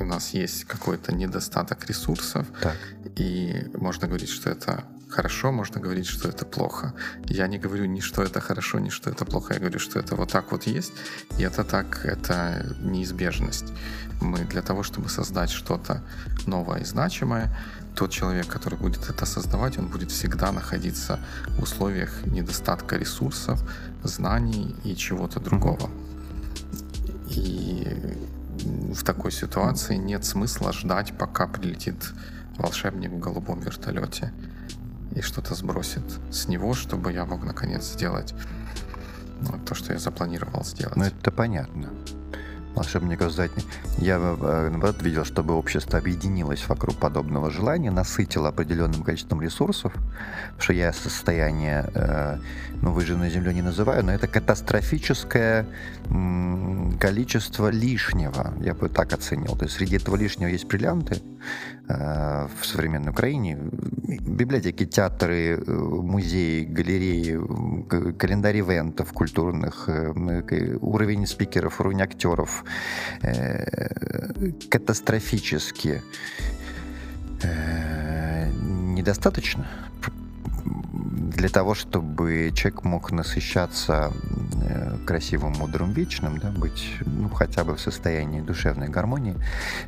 S2: У нас есть какой-то недостаток ресурсов, так. и можно говорить, что это хорошо, можно говорить, что это плохо. Я не говорю ни что это хорошо, ни что это плохо. Я говорю, что это вот так вот есть, и это так, это неизбежность. Мы для того, чтобы создать что-то новое и значимое, тот человек, который будет это создавать, он будет всегда находиться в условиях недостатка ресурсов, знаний и чего-то другого. И в такой ситуации нет смысла ждать, пока прилетит волшебник в голубом вертолете и что-то сбросит с него, чтобы я мог наконец сделать ну, то, что я запланировал сделать.
S1: Ну, это понятно волшебников задний. Я, э, наоборот, видел, чтобы общество объединилось вокруг подобного желания, насытило определенным количеством ресурсов, потому что я состояние, э, ну, выжженной землей не называю, но это катастрофическое количество лишнего, я бы так оценил. То есть среди этого лишнего есть бриллианты в современной Украине, библиотеки, театры, музеи, галереи, календарь ивентов культурных, уровень спикеров, уровень актеров, э, катастрофически э, недостаточно для того, чтобы человек мог насыщаться э, красивым, мудрым, вечным, да, быть ну, хотя бы в состоянии душевной гармонии,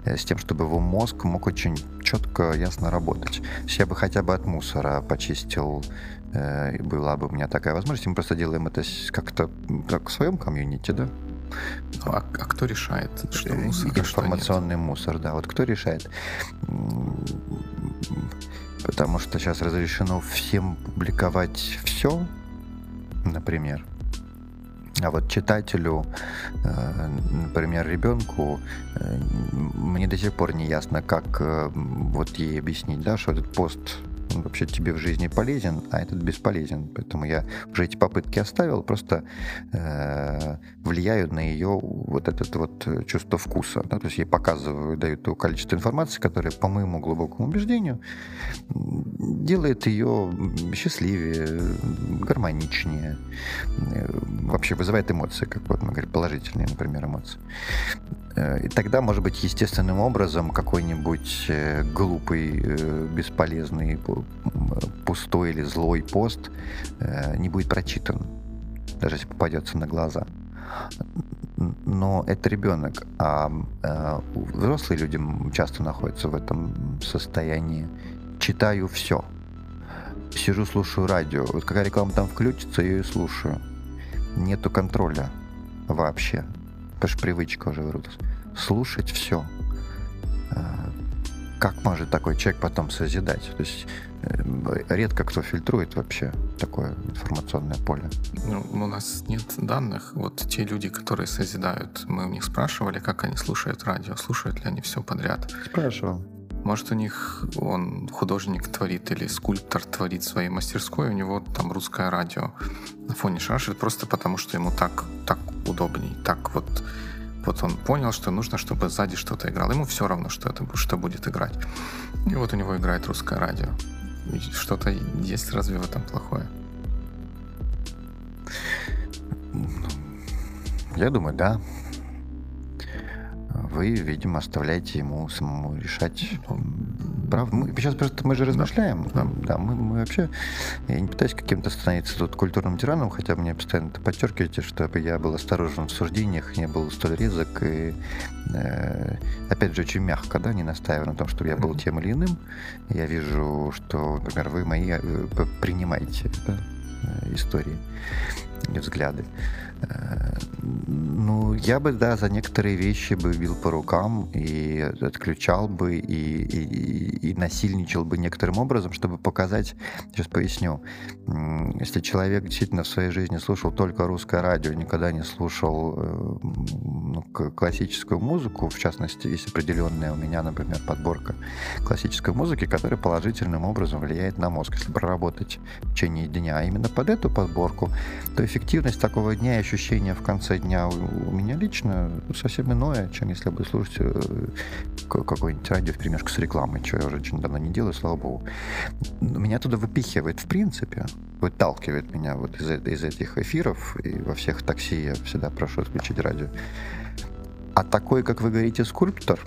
S1: э, с тем, чтобы его мозг мог очень четко, ясно работать. Если я бы хотя бы от мусора почистил э, была бы у меня такая возможность, мы просто делаем это как-то как в своем комьюнити, да?
S2: А, а кто решает, что мусор,
S1: Информационный
S2: а что
S1: мусор, да. Вот кто решает? Потому что сейчас разрешено всем публиковать все, например. А вот читателю, э, например, ребенку, э, мне до сих пор не ясно, как э, вот ей объяснить, да, что этот пост вообще тебе в жизни полезен, а этот бесполезен. Поэтому я уже эти попытки оставил, просто э, влияю на ее вот этот вот чувство вкуса. Да? То есть я показываю, даю то количество информации, которое, по моему глубокому убеждению, делает ее счастливее, гармоничнее, э, вообще вызывает эмоции, как вот мы говорим, положительные, например, эмоции. Э, и тогда, может быть, естественным образом какой-нибудь э, глупый, э, бесполезный, пустой или злой пост не будет прочитан, даже если попадется на глаза. Но это ребенок, а взрослые люди часто находятся в этом состоянии. Читаю все. Сижу, слушаю радио. Вот какая реклама там включится, я ее слушаю. Нету контроля вообще это же привычка уже вырубилась. Слушать все. А, как может такой человек потом созидать? То есть э, редко кто фильтрует вообще такое информационное поле.
S2: Ну, у нас нет данных. Вот те люди, которые созидают, мы у них спрашивали, как они слушают радио, слушают ли они все подряд.
S1: Спрашивал.
S2: Может, у них он художник творит или скульптор творит своей мастерской, у него там русское радио на фоне шашит просто потому, что ему так, так удобней. Так вот, вот он понял, что нужно, чтобы сзади что-то играло. Ему все равно, что это что будет играть. И вот у него играет русское радио. Что-то есть разве в этом плохое?
S1: Я думаю, да вы, видимо, оставляете ему самому решать. Правда, мы сейчас просто мы же размышляем. Да, да мы, мы вообще. Я не пытаюсь каким-то становиться тут культурным тираном, хотя мне постоянно подчеркиваете, чтобы я был осторожен в суждениях, не был столь резок и э, опять же очень мягко, да, не настаиваю на том, чтобы я был тем или иным. Я вижу, что, например, вы мои э, принимаете да, э, истории взгляды. Ну, я бы, да, за некоторые вещи бы бил по рукам и отключал бы, и, и, и насильничал бы некоторым образом, чтобы показать, сейчас поясню, если человек действительно в своей жизни слушал только русское радио, никогда не слушал э, ну, классическую музыку, в частности, есть определенная у меня, например, подборка классической музыки, которая положительным образом влияет на мозг. Если проработать в течение дня именно под эту подборку, то эффективность такого дня еще ощущение в конце дня у меня лично совсем иное, чем если бы слушать э, какое-нибудь радио в примешку с рекламой, что я уже очень давно не делаю, слава богу. Меня туда выпихивает в принципе, выталкивает меня вот из, из этих эфиров, и во всех такси я всегда прошу отключить радио. А такой, как вы говорите, скульптор,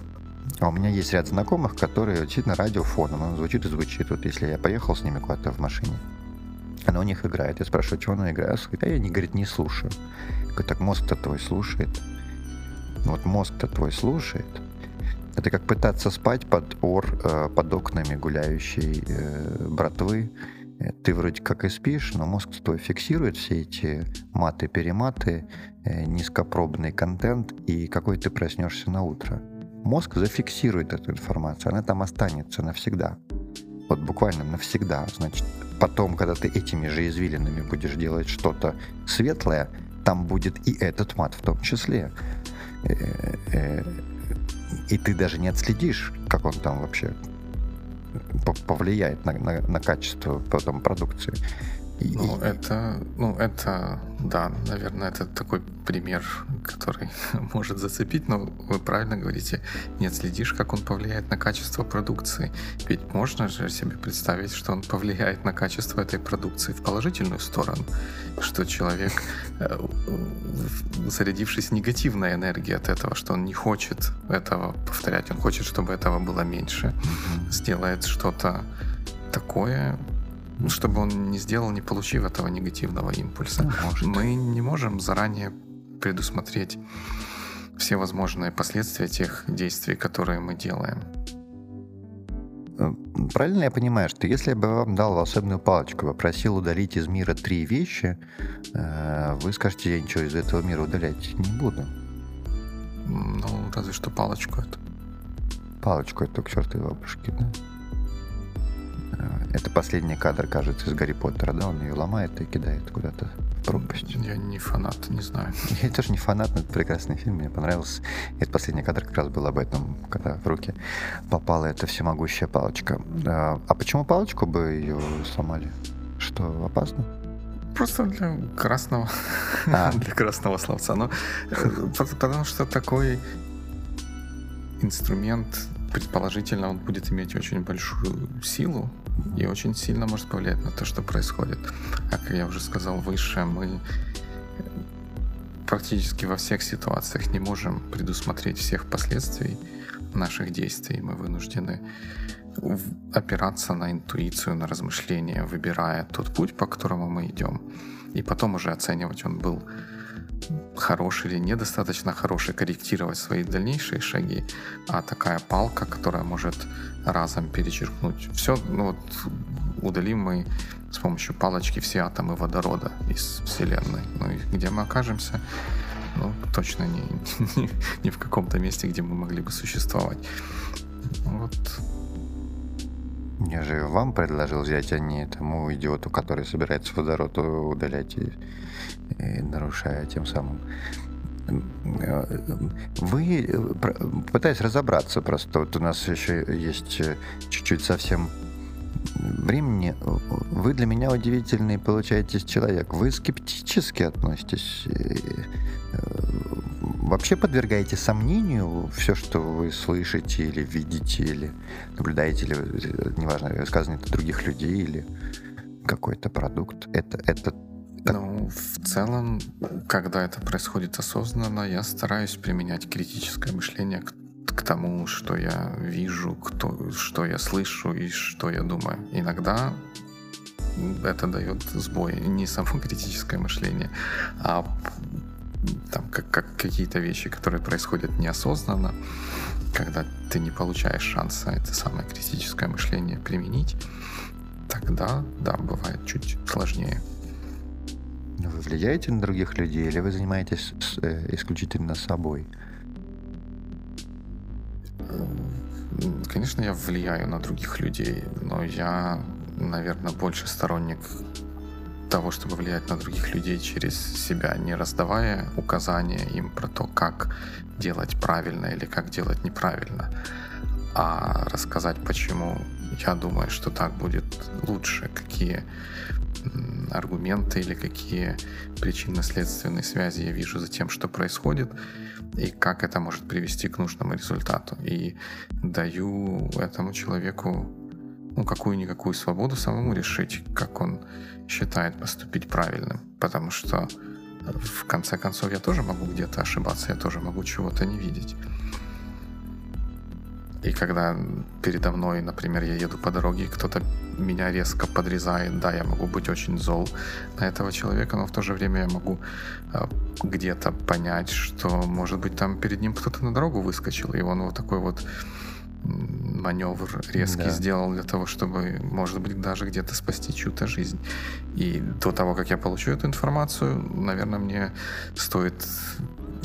S1: а у меня есть ряд знакомых, которые действительно радиофоном, он звучит и звучит. Вот если я поехал с ними куда-то в машине, она у них играет. Я спрашиваю, чего она играет? Говорит, а я не, говорит, не слушаю. Я говорю, так мозг-то твой слушает. Ну вот мозг-то твой слушает. Это как пытаться спать под ор, э, под окнами гуляющей э, братвы. Э, ты вроде как и спишь, но мозг твой фиксирует все эти маты-перематы, низкопробный контент, и какой ты проснешься на утро. Мозг зафиксирует эту информацию, она там останется навсегда. Вот буквально навсегда. Значит, потом, когда ты этими же извилинами будешь делать что-то светлое, там будет и этот мат в том числе. Э, э, и ты даже не отследишь, как он там вообще повлияет на, на, на качество потом продукции.
S2: Ну, это, ну, это, да, наверное, это такой пример, который может зацепить, но вы правильно говорите, не отследишь, как он повлияет на качество продукции. Ведь можно же себе представить, что он повлияет на качество этой продукции в положительную сторону, что человек, э, зарядившись негативной энергией от этого, что он не хочет этого повторять, он хочет, чтобы этого было меньше, сделает что-то такое, ну, чтобы он не сделал, не получив этого негативного импульса. Ну, может. Мы не можем заранее предусмотреть все возможные последствия тех действий, которые мы делаем.
S1: Э, правильно я понимаю, что если я бы вам дал волшебную палочку, попросил удалить из мира три вещи, э, вы скажете, я ничего из этого мира удалять не буду.
S2: Ну, разве что палочку это.
S1: Палочку это к чертовой бабушке, да? Э, это последний кадр, кажется, из Гарри Поттера, да? Он ее ломает и кидает куда-то в пропасть.
S2: Я не фанат, не знаю.
S1: Я тоже не фанат, но это прекрасный фильм, мне понравился. И этот последний кадр как раз был об этом, когда в руки попала эта всемогущая палочка. А, а почему палочку бы ее сломали? Что, опасно?
S2: Просто для красного, а. для красного словца. Но, э, потому что такой инструмент предположительно он будет иметь очень большую силу и очень сильно может повлиять на то, что происходит. А как я уже сказал выше, мы практически во всех ситуациях не можем предусмотреть всех последствий наших действий. Мы вынуждены опираться на интуицию, на размышления, выбирая тот путь, по которому мы идем. И потом уже оценивать, он был хороший или недостаточно хороший, корректировать свои дальнейшие шаги, а такая палка, которая может разом перечеркнуть все, ну вот удалим мы с помощью палочки все атомы водорода из Вселенной. Ну и где мы окажемся? Ну, точно не, не, не в каком-то месте, где мы могли бы существовать. Вот.
S1: Я же вам предложил взять, а не тому идиоту, который собирается водород удалять и и нарушая тем самым. Вы, пытаясь разобраться просто, вот у нас еще есть э, чуть-чуть совсем времени, вы для меня удивительный получаетесь человек. Вы скептически относитесь, э, вообще подвергаете сомнению все, что вы слышите или видите, или наблюдаете, или, э, неважно, сказано это других людей, или какой-то продукт. Это, это
S2: ну, в целом, когда это происходит осознанно, я стараюсь применять критическое мышление к, к тому, что я вижу, кто, что я слышу и что я думаю. Иногда это дает сбой, не само критическое мышление, а там, как, как какие-то вещи, которые происходят неосознанно, когда ты не получаешь шанса это самое критическое мышление применить, тогда, да, бывает чуть сложнее.
S1: Вы влияете на других людей или вы занимаетесь э, исключительно собой?
S2: Конечно, я влияю на других людей, но я, наверное, больше сторонник того, чтобы влиять на других людей через себя, не раздавая указания им про то, как делать правильно или как делать неправильно, а рассказать, почему я думаю, что так будет лучше, какие аргументы или какие причинно-следственные связи я вижу за тем, что происходит, и как это может привести к нужному результату. И даю этому человеку ну, какую-никакую свободу самому решить, как он считает поступить правильным. Потому что в конце концов я тоже могу где-то ошибаться, я тоже могу чего-то не видеть. И когда передо мной, например, я еду по дороге, кто-то меня резко подрезает, да, я могу быть очень зол на этого человека, но в то же время я могу э, где-то понять, что, может быть, там перед ним кто-то на дорогу выскочил, и он вот такой вот маневр резкий да. сделал для того, чтобы, может быть, даже где-то спасти чью-то жизнь. И до того, как я получу эту информацию, наверное, мне стоит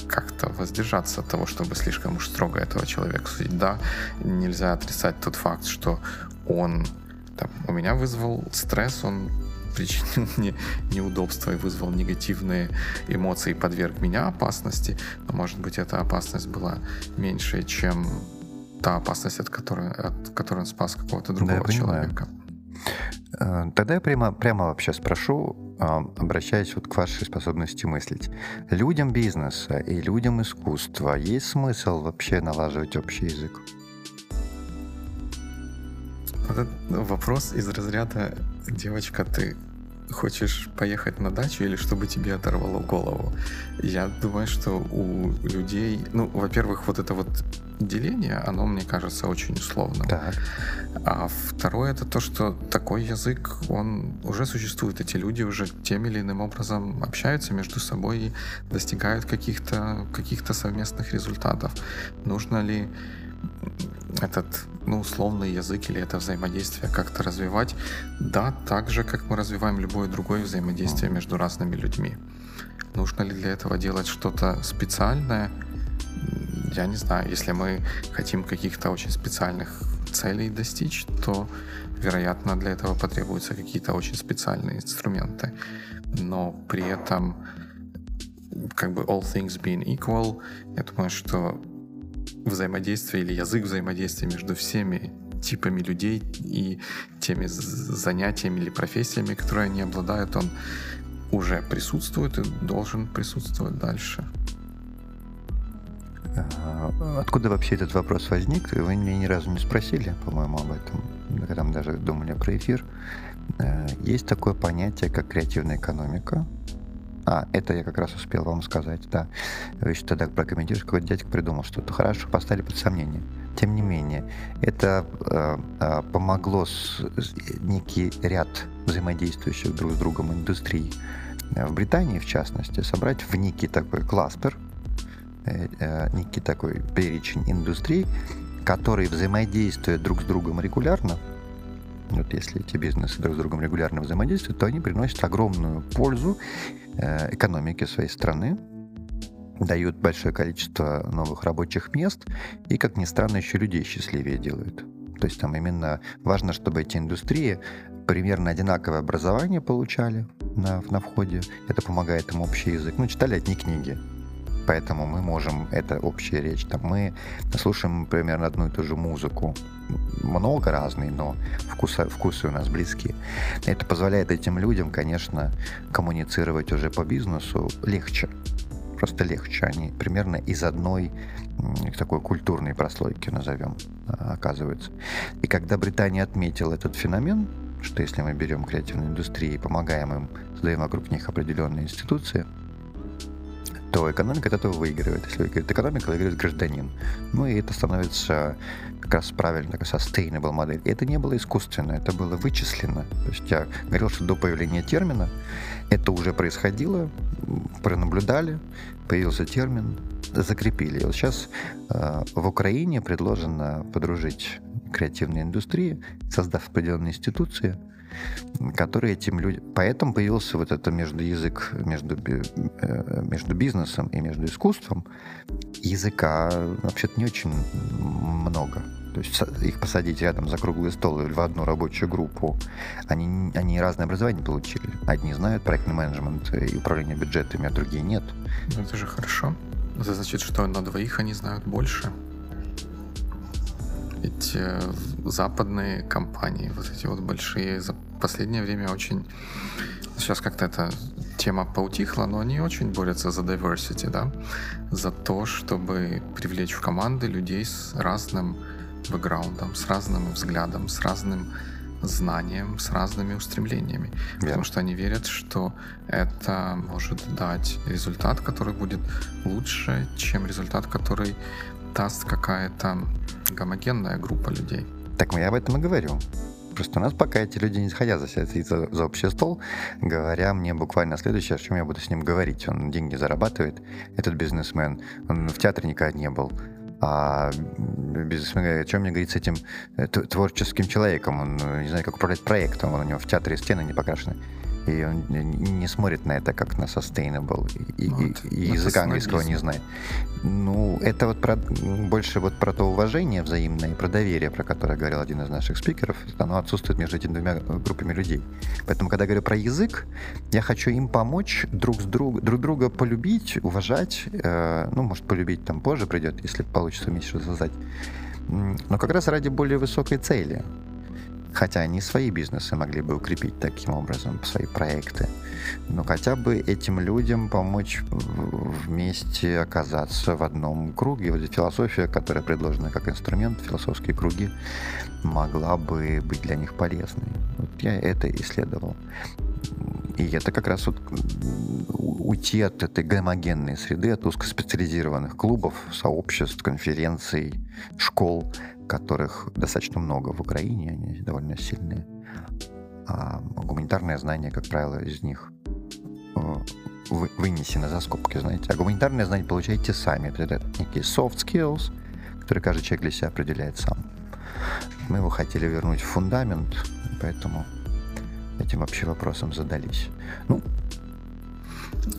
S2: как-то воздержаться от того, чтобы слишком уж строго этого человека судить. Да, нельзя отрицать тот факт, что он там, у меня вызвал стресс, он причинил мне неудобства и вызвал негативные эмоции, подверг меня опасности. Но, может быть, эта опасность была меньше, чем та опасность, от которой, от которой он спас какого-то другого да, человека.
S1: Э, тогда я прямо, прямо вообще спрошу, а, обращаясь вот к вашей способности мыслить. Людям бизнеса и людям искусства есть смысл вообще налаживать общий язык?
S2: Вот вопрос из разряда «Девочка, ты хочешь поехать на дачу или чтобы тебе оторвало голову?» Я думаю, что у людей... Ну, во-первых, вот это вот деление, оно, мне кажется, очень условным.
S1: Так.
S2: А второе это то, что такой язык, он уже существует. Эти люди уже тем или иным образом общаются между собой и достигают каких-то каких совместных результатов. Нужно ли этот ну, условный язык или это взаимодействие как-то развивать? Да, так же, как мы развиваем любое другое взаимодействие между разными людьми. Нужно ли для этого делать что-то специальное? Я не знаю. Если мы хотим каких-то очень специальных целей достичь, то, вероятно, для этого потребуются какие-то очень специальные инструменты. Но при этом, как бы all things being equal, я думаю, что взаимодействие или язык взаимодействия между всеми типами людей и теми занятиями или профессиями, которые они обладают, он уже присутствует и должен присутствовать дальше.
S1: А, откуда вообще этот вопрос возник? Вы меня ни разу не спросили, по-моему, об этом. Когда мы даже думали про эфир. Э, есть такое понятие, как креативная экономика. А, это я как раз успел вам сказать, да. Вы еще тогда прокомментируете, какой дядька придумал что-то. Хорошо, поставили под сомнение. Тем не менее, это э, э, помогло с, с, некий ряд взаимодействующих друг с другом индустрий э, в Британии, в частности, собрать в некий такой кластер, некий такой перечень индустрий, которые взаимодействуют друг с другом регулярно, вот если эти бизнесы друг с другом регулярно взаимодействуют, то они приносят огромную пользу э, экономике своей страны, дают большое количество новых рабочих мест и, как ни странно, еще людей счастливее делают. То есть там именно важно, чтобы эти индустрии примерно одинаковое образование получали на, на входе. Это помогает им общий язык. Ну, читали одни книги. Поэтому мы можем, это общая речь, там мы слушаем примерно одну и ту же музыку. Много разной, но вкусы, вкусы у нас близкие. Это позволяет этим людям, конечно, коммуницировать уже по бизнесу легче. Просто легче. Они примерно из одной такой культурной прослойки, назовем, оказываются. И когда Британия отметила этот феномен, что если мы берем креативную индустрию и помогаем им, создаем вокруг них определенные институции – то экономика от этого выигрывает. Если выигрывает экономика, выигрывает гражданин. Ну и это становится как раз правильно, такая sustainable модель. И это не было искусственно, это было вычислено. То есть я говорил, что до появления термина это уже происходило, пронаблюдали, появился термин, закрепили. Вот сейчас э, в Украине предложено подружить креативные индустрии, создав определенные институции, которые этим людям... Поэтому появился вот это между язык, между, э, между бизнесом и между искусством. Языка вообще-то не очень много. То есть их посадить рядом за круглый стол или в одну рабочую группу, они, они разное образование получили. Одни знают проектный менеджмент и управление бюджетами, а другие нет.
S2: Ну, это же хорошо. Это значит, что на двоих они знают больше. Ведь э, западные компании, вот эти вот большие, за последнее время очень... Сейчас как-то эта тема поутихла, но они очень борются за diversity, да? За то, чтобы привлечь в команды людей с разным бэкграундом, с разным взглядом, с разным знанием, с разными устремлениями. Yeah. Потому что они верят, что это может дать результат, который будет лучше, чем результат, который даст какая-то гомогенная группа людей.
S1: Так я об этом и говорю. Просто у нас пока эти люди не хотят засядать за, за общий стол, говоря мне буквально следующее, о чем я буду с ним говорить. Он деньги зарабатывает, этот бизнесмен, он в театре никогда не был. А бизнесмен говорит, о чем мне говорить с этим э, творческим человеком? Он не знает, как управлять проектом, он у него в театре стены не покрашены и он не смотрит на это как на sustainable, и, вот. и, и языка английского не знает. Ну, это вот про, больше вот про то уважение взаимное про доверие, про которое говорил один из наших спикеров, оно отсутствует между этими двумя группами людей. Поэтому, когда я говорю про язык, я хочу им помочь друг, с друг, друг друга полюбить, уважать, э, ну, может, полюбить там позже придет, если получится вместе что-то создать, но как раз ради более высокой цели хотя они свои бизнесы могли бы укрепить таким образом, свои проекты. Но хотя бы этим людям помочь вместе оказаться в одном круге. Вот философия, которая предложена как инструмент, философские круги, могла бы быть для них полезной. Вот я это исследовал. И это как раз вот уйти от этой гомогенной среды, от узкоспециализированных клубов, сообществ, конференций, школ, которых достаточно много в Украине, они довольно сильные. А гуманитарное знание, как правило, из них э, вынесено за скобки, знаете. А гуманитарное знание получаете сами. Это некие soft skills, которые каждый человек для себя определяет сам. Мы его хотели вернуть в фундамент, поэтому этим вообще вопросом задались. Ну,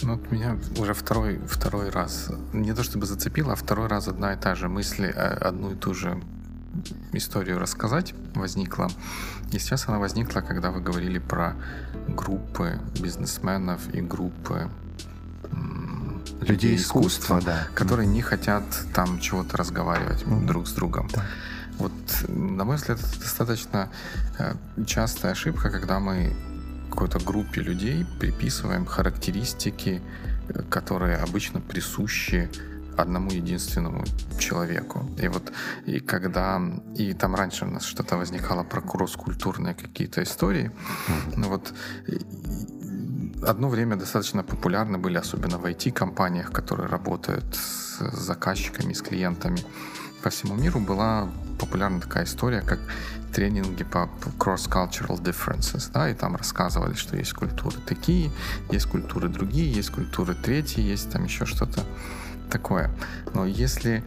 S2: ну, меня уже второй, второй раз, не то чтобы зацепило, а второй раз одна и та же мысль, э, одну и ту же историю рассказать возникла. И сейчас она возникла, когда вы говорили про группы бизнесменов и группы людей искусства, да. которые не хотят там чего-то разговаривать mm-hmm. друг с другом. Да. Вот, на мой взгляд, это достаточно э, частая ошибка, когда мы какой-то группе людей приписываем характеристики, э, которые обычно присущи одному единственному человеку. И вот и когда и там раньше у нас что-то возникало про кросс-культурные какие-то истории, ну вот одно время достаточно популярны были, особенно в IT-компаниях, которые работают с заказчиками, с клиентами по всему миру, была популярна такая история, как тренинги по cross-cultural differences, да, и там рассказывали, что есть культуры такие, есть культуры другие, есть культуры третьи, есть там еще что-то такое. Но если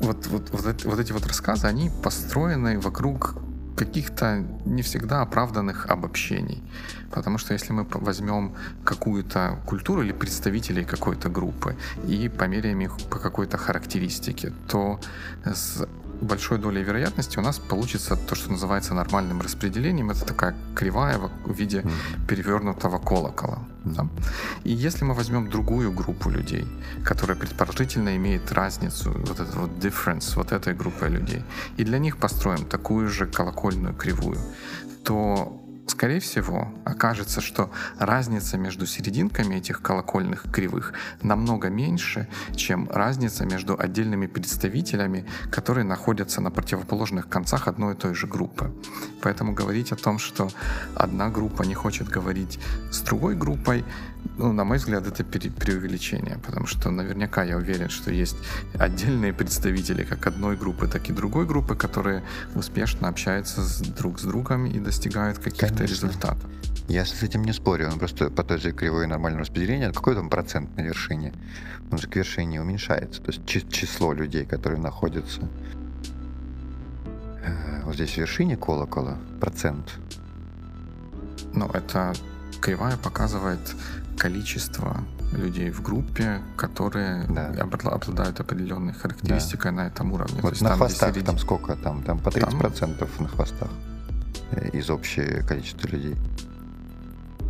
S2: вот, вот, вот, вот эти вот рассказы, они построены вокруг каких-то не всегда оправданных обобщений. Потому что если мы возьмем какую-то культуру или представителей какой-то группы и померяем их по какой-то характеристике, то с большой долей вероятности у нас получится то, что называется нормальным распределением. Это такая кривая в виде перевернутого колокола. Да? И если мы возьмем другую группу людей, которая предположительно имеет разницу, вот этот вот difference, вот этой группой людей, и для них построим такую же колокольную кривую, то скорее всего, окажется, что разница между серединками этих колокольных кривых намного меньше, чем разница между отдельными представителями, которые находятся на противоположных концах одной и той же группы. Поэтому говорить о том, что одна группа не хочет говорить с другой группой, ну, на мой взгляд, это преувеличение, потому что наверняка я уверен, что есть отдельные представители как одной группы, так и другой группы, которые успешно общаются с, друг с другом и достигают каких-то результатов.
S1: Я с этим не спорю, он просто по той же кривой нормального распределения, какой там процент на вершине? Он же к вершине уменьшается, то есть число людей, которые находятся э, вот здесь в вершине колокола, процент.
S2: Ну, это кривая показывает количество людей в группе, которые да. обладают определенной характеристикой да. на этом уровне.
S1: Вот То на там, хвостах середин... там сколько? Там, там по 30% там... на хвостах э, из общего количества людей.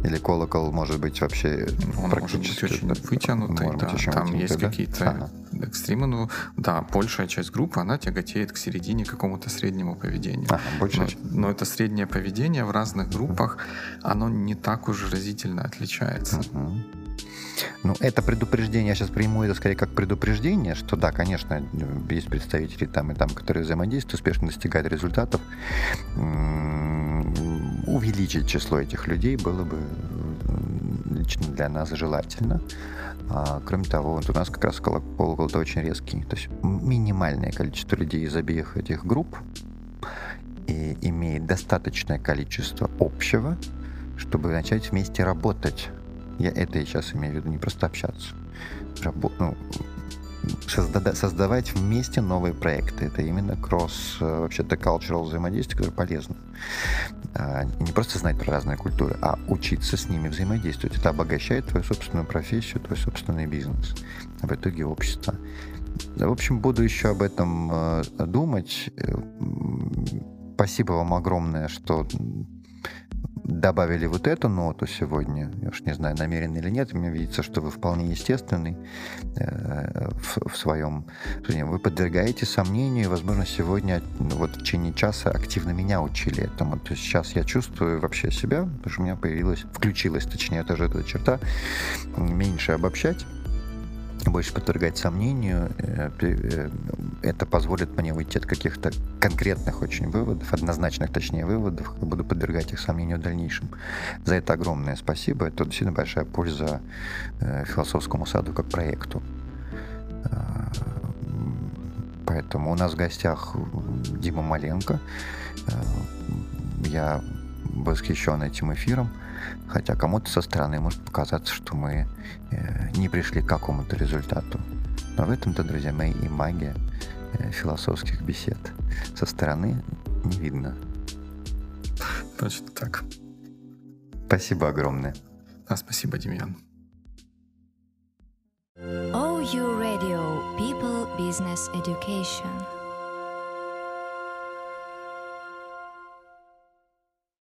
S1: Или колокол может быть вообще
S2: Он практически может быть очень вытянутый, может да. Быть очень там вытянутый, есть да? какие-то ага. экстримы, ну да, большая часть группы, она тяготеет к середине какому-то среднему поведению. Ага, большая но, но это среднее поведение в разных группах, оно не так уж разительно отличается. Угу.
S1: Ну, это предупреждение, я сейчас приму это скорее как предупреждение, что да, конечно, есть представители там и там, которые взаимодействуют, успешно достигают результатов. Увеличить число этих людей было бы лично для нас желательно. А, кроме того, вот у нас как раз колокол то очень резкий. То есть минимальное количество людей из обеих этих групп и имеет достаточное количество общего, чтобы начать вместе работать я это сейчас имею в виду, не просто общаться. Рабо- ну, созда- создавать вместе новые проекты. Это именно кросс, э, вообще-то, cultural взаимодействие, которое полезно. А, не просто знать про разные культуры, а учиться с ними взаимодействовать. Это обогащает твою собственную профессию, твой собственный бизнес. А в итоге общество. В общем, буду еще об этом э, думать. Э, спасибо вам огромное, что добавили вот эту ноту сегодня, я уж не знаю, намеренно или нет, мне видится, что вы вполне естественный э, в, в своем... Вы подвергаете сомнению, и, возможно, сегодня, ну, вот в течение часа активно меня учили этому. То есть сейчас я чувствую вообще себя, потому что у меня появилась, включилась, точнее, тоже эта черта, меньше обобщать, больше подвергать сомнению. Э, э, это позволит мне уйти от каких-то конкретных очень выводов, однозначных, точнее, выводов. Буду подвергать их сомнению в дальнейшем. За это огромное спасибо. Это действительно большая польза э, философскому саду как проекту. Поэтому у нас в гостях Дима Маленко. Я восхищен этим эфиром. Хотя кому-то со стороны может показаться, что мы э, не пришли к какому-то результату. Но в этом-то, друзья мои, и магия э, философских бесед. Со стороны не видно.
S2: Точно так.
S1: Спасибо огромное.
S2: А, спасибо, Демьян.
S3: OU Radio People Business Education.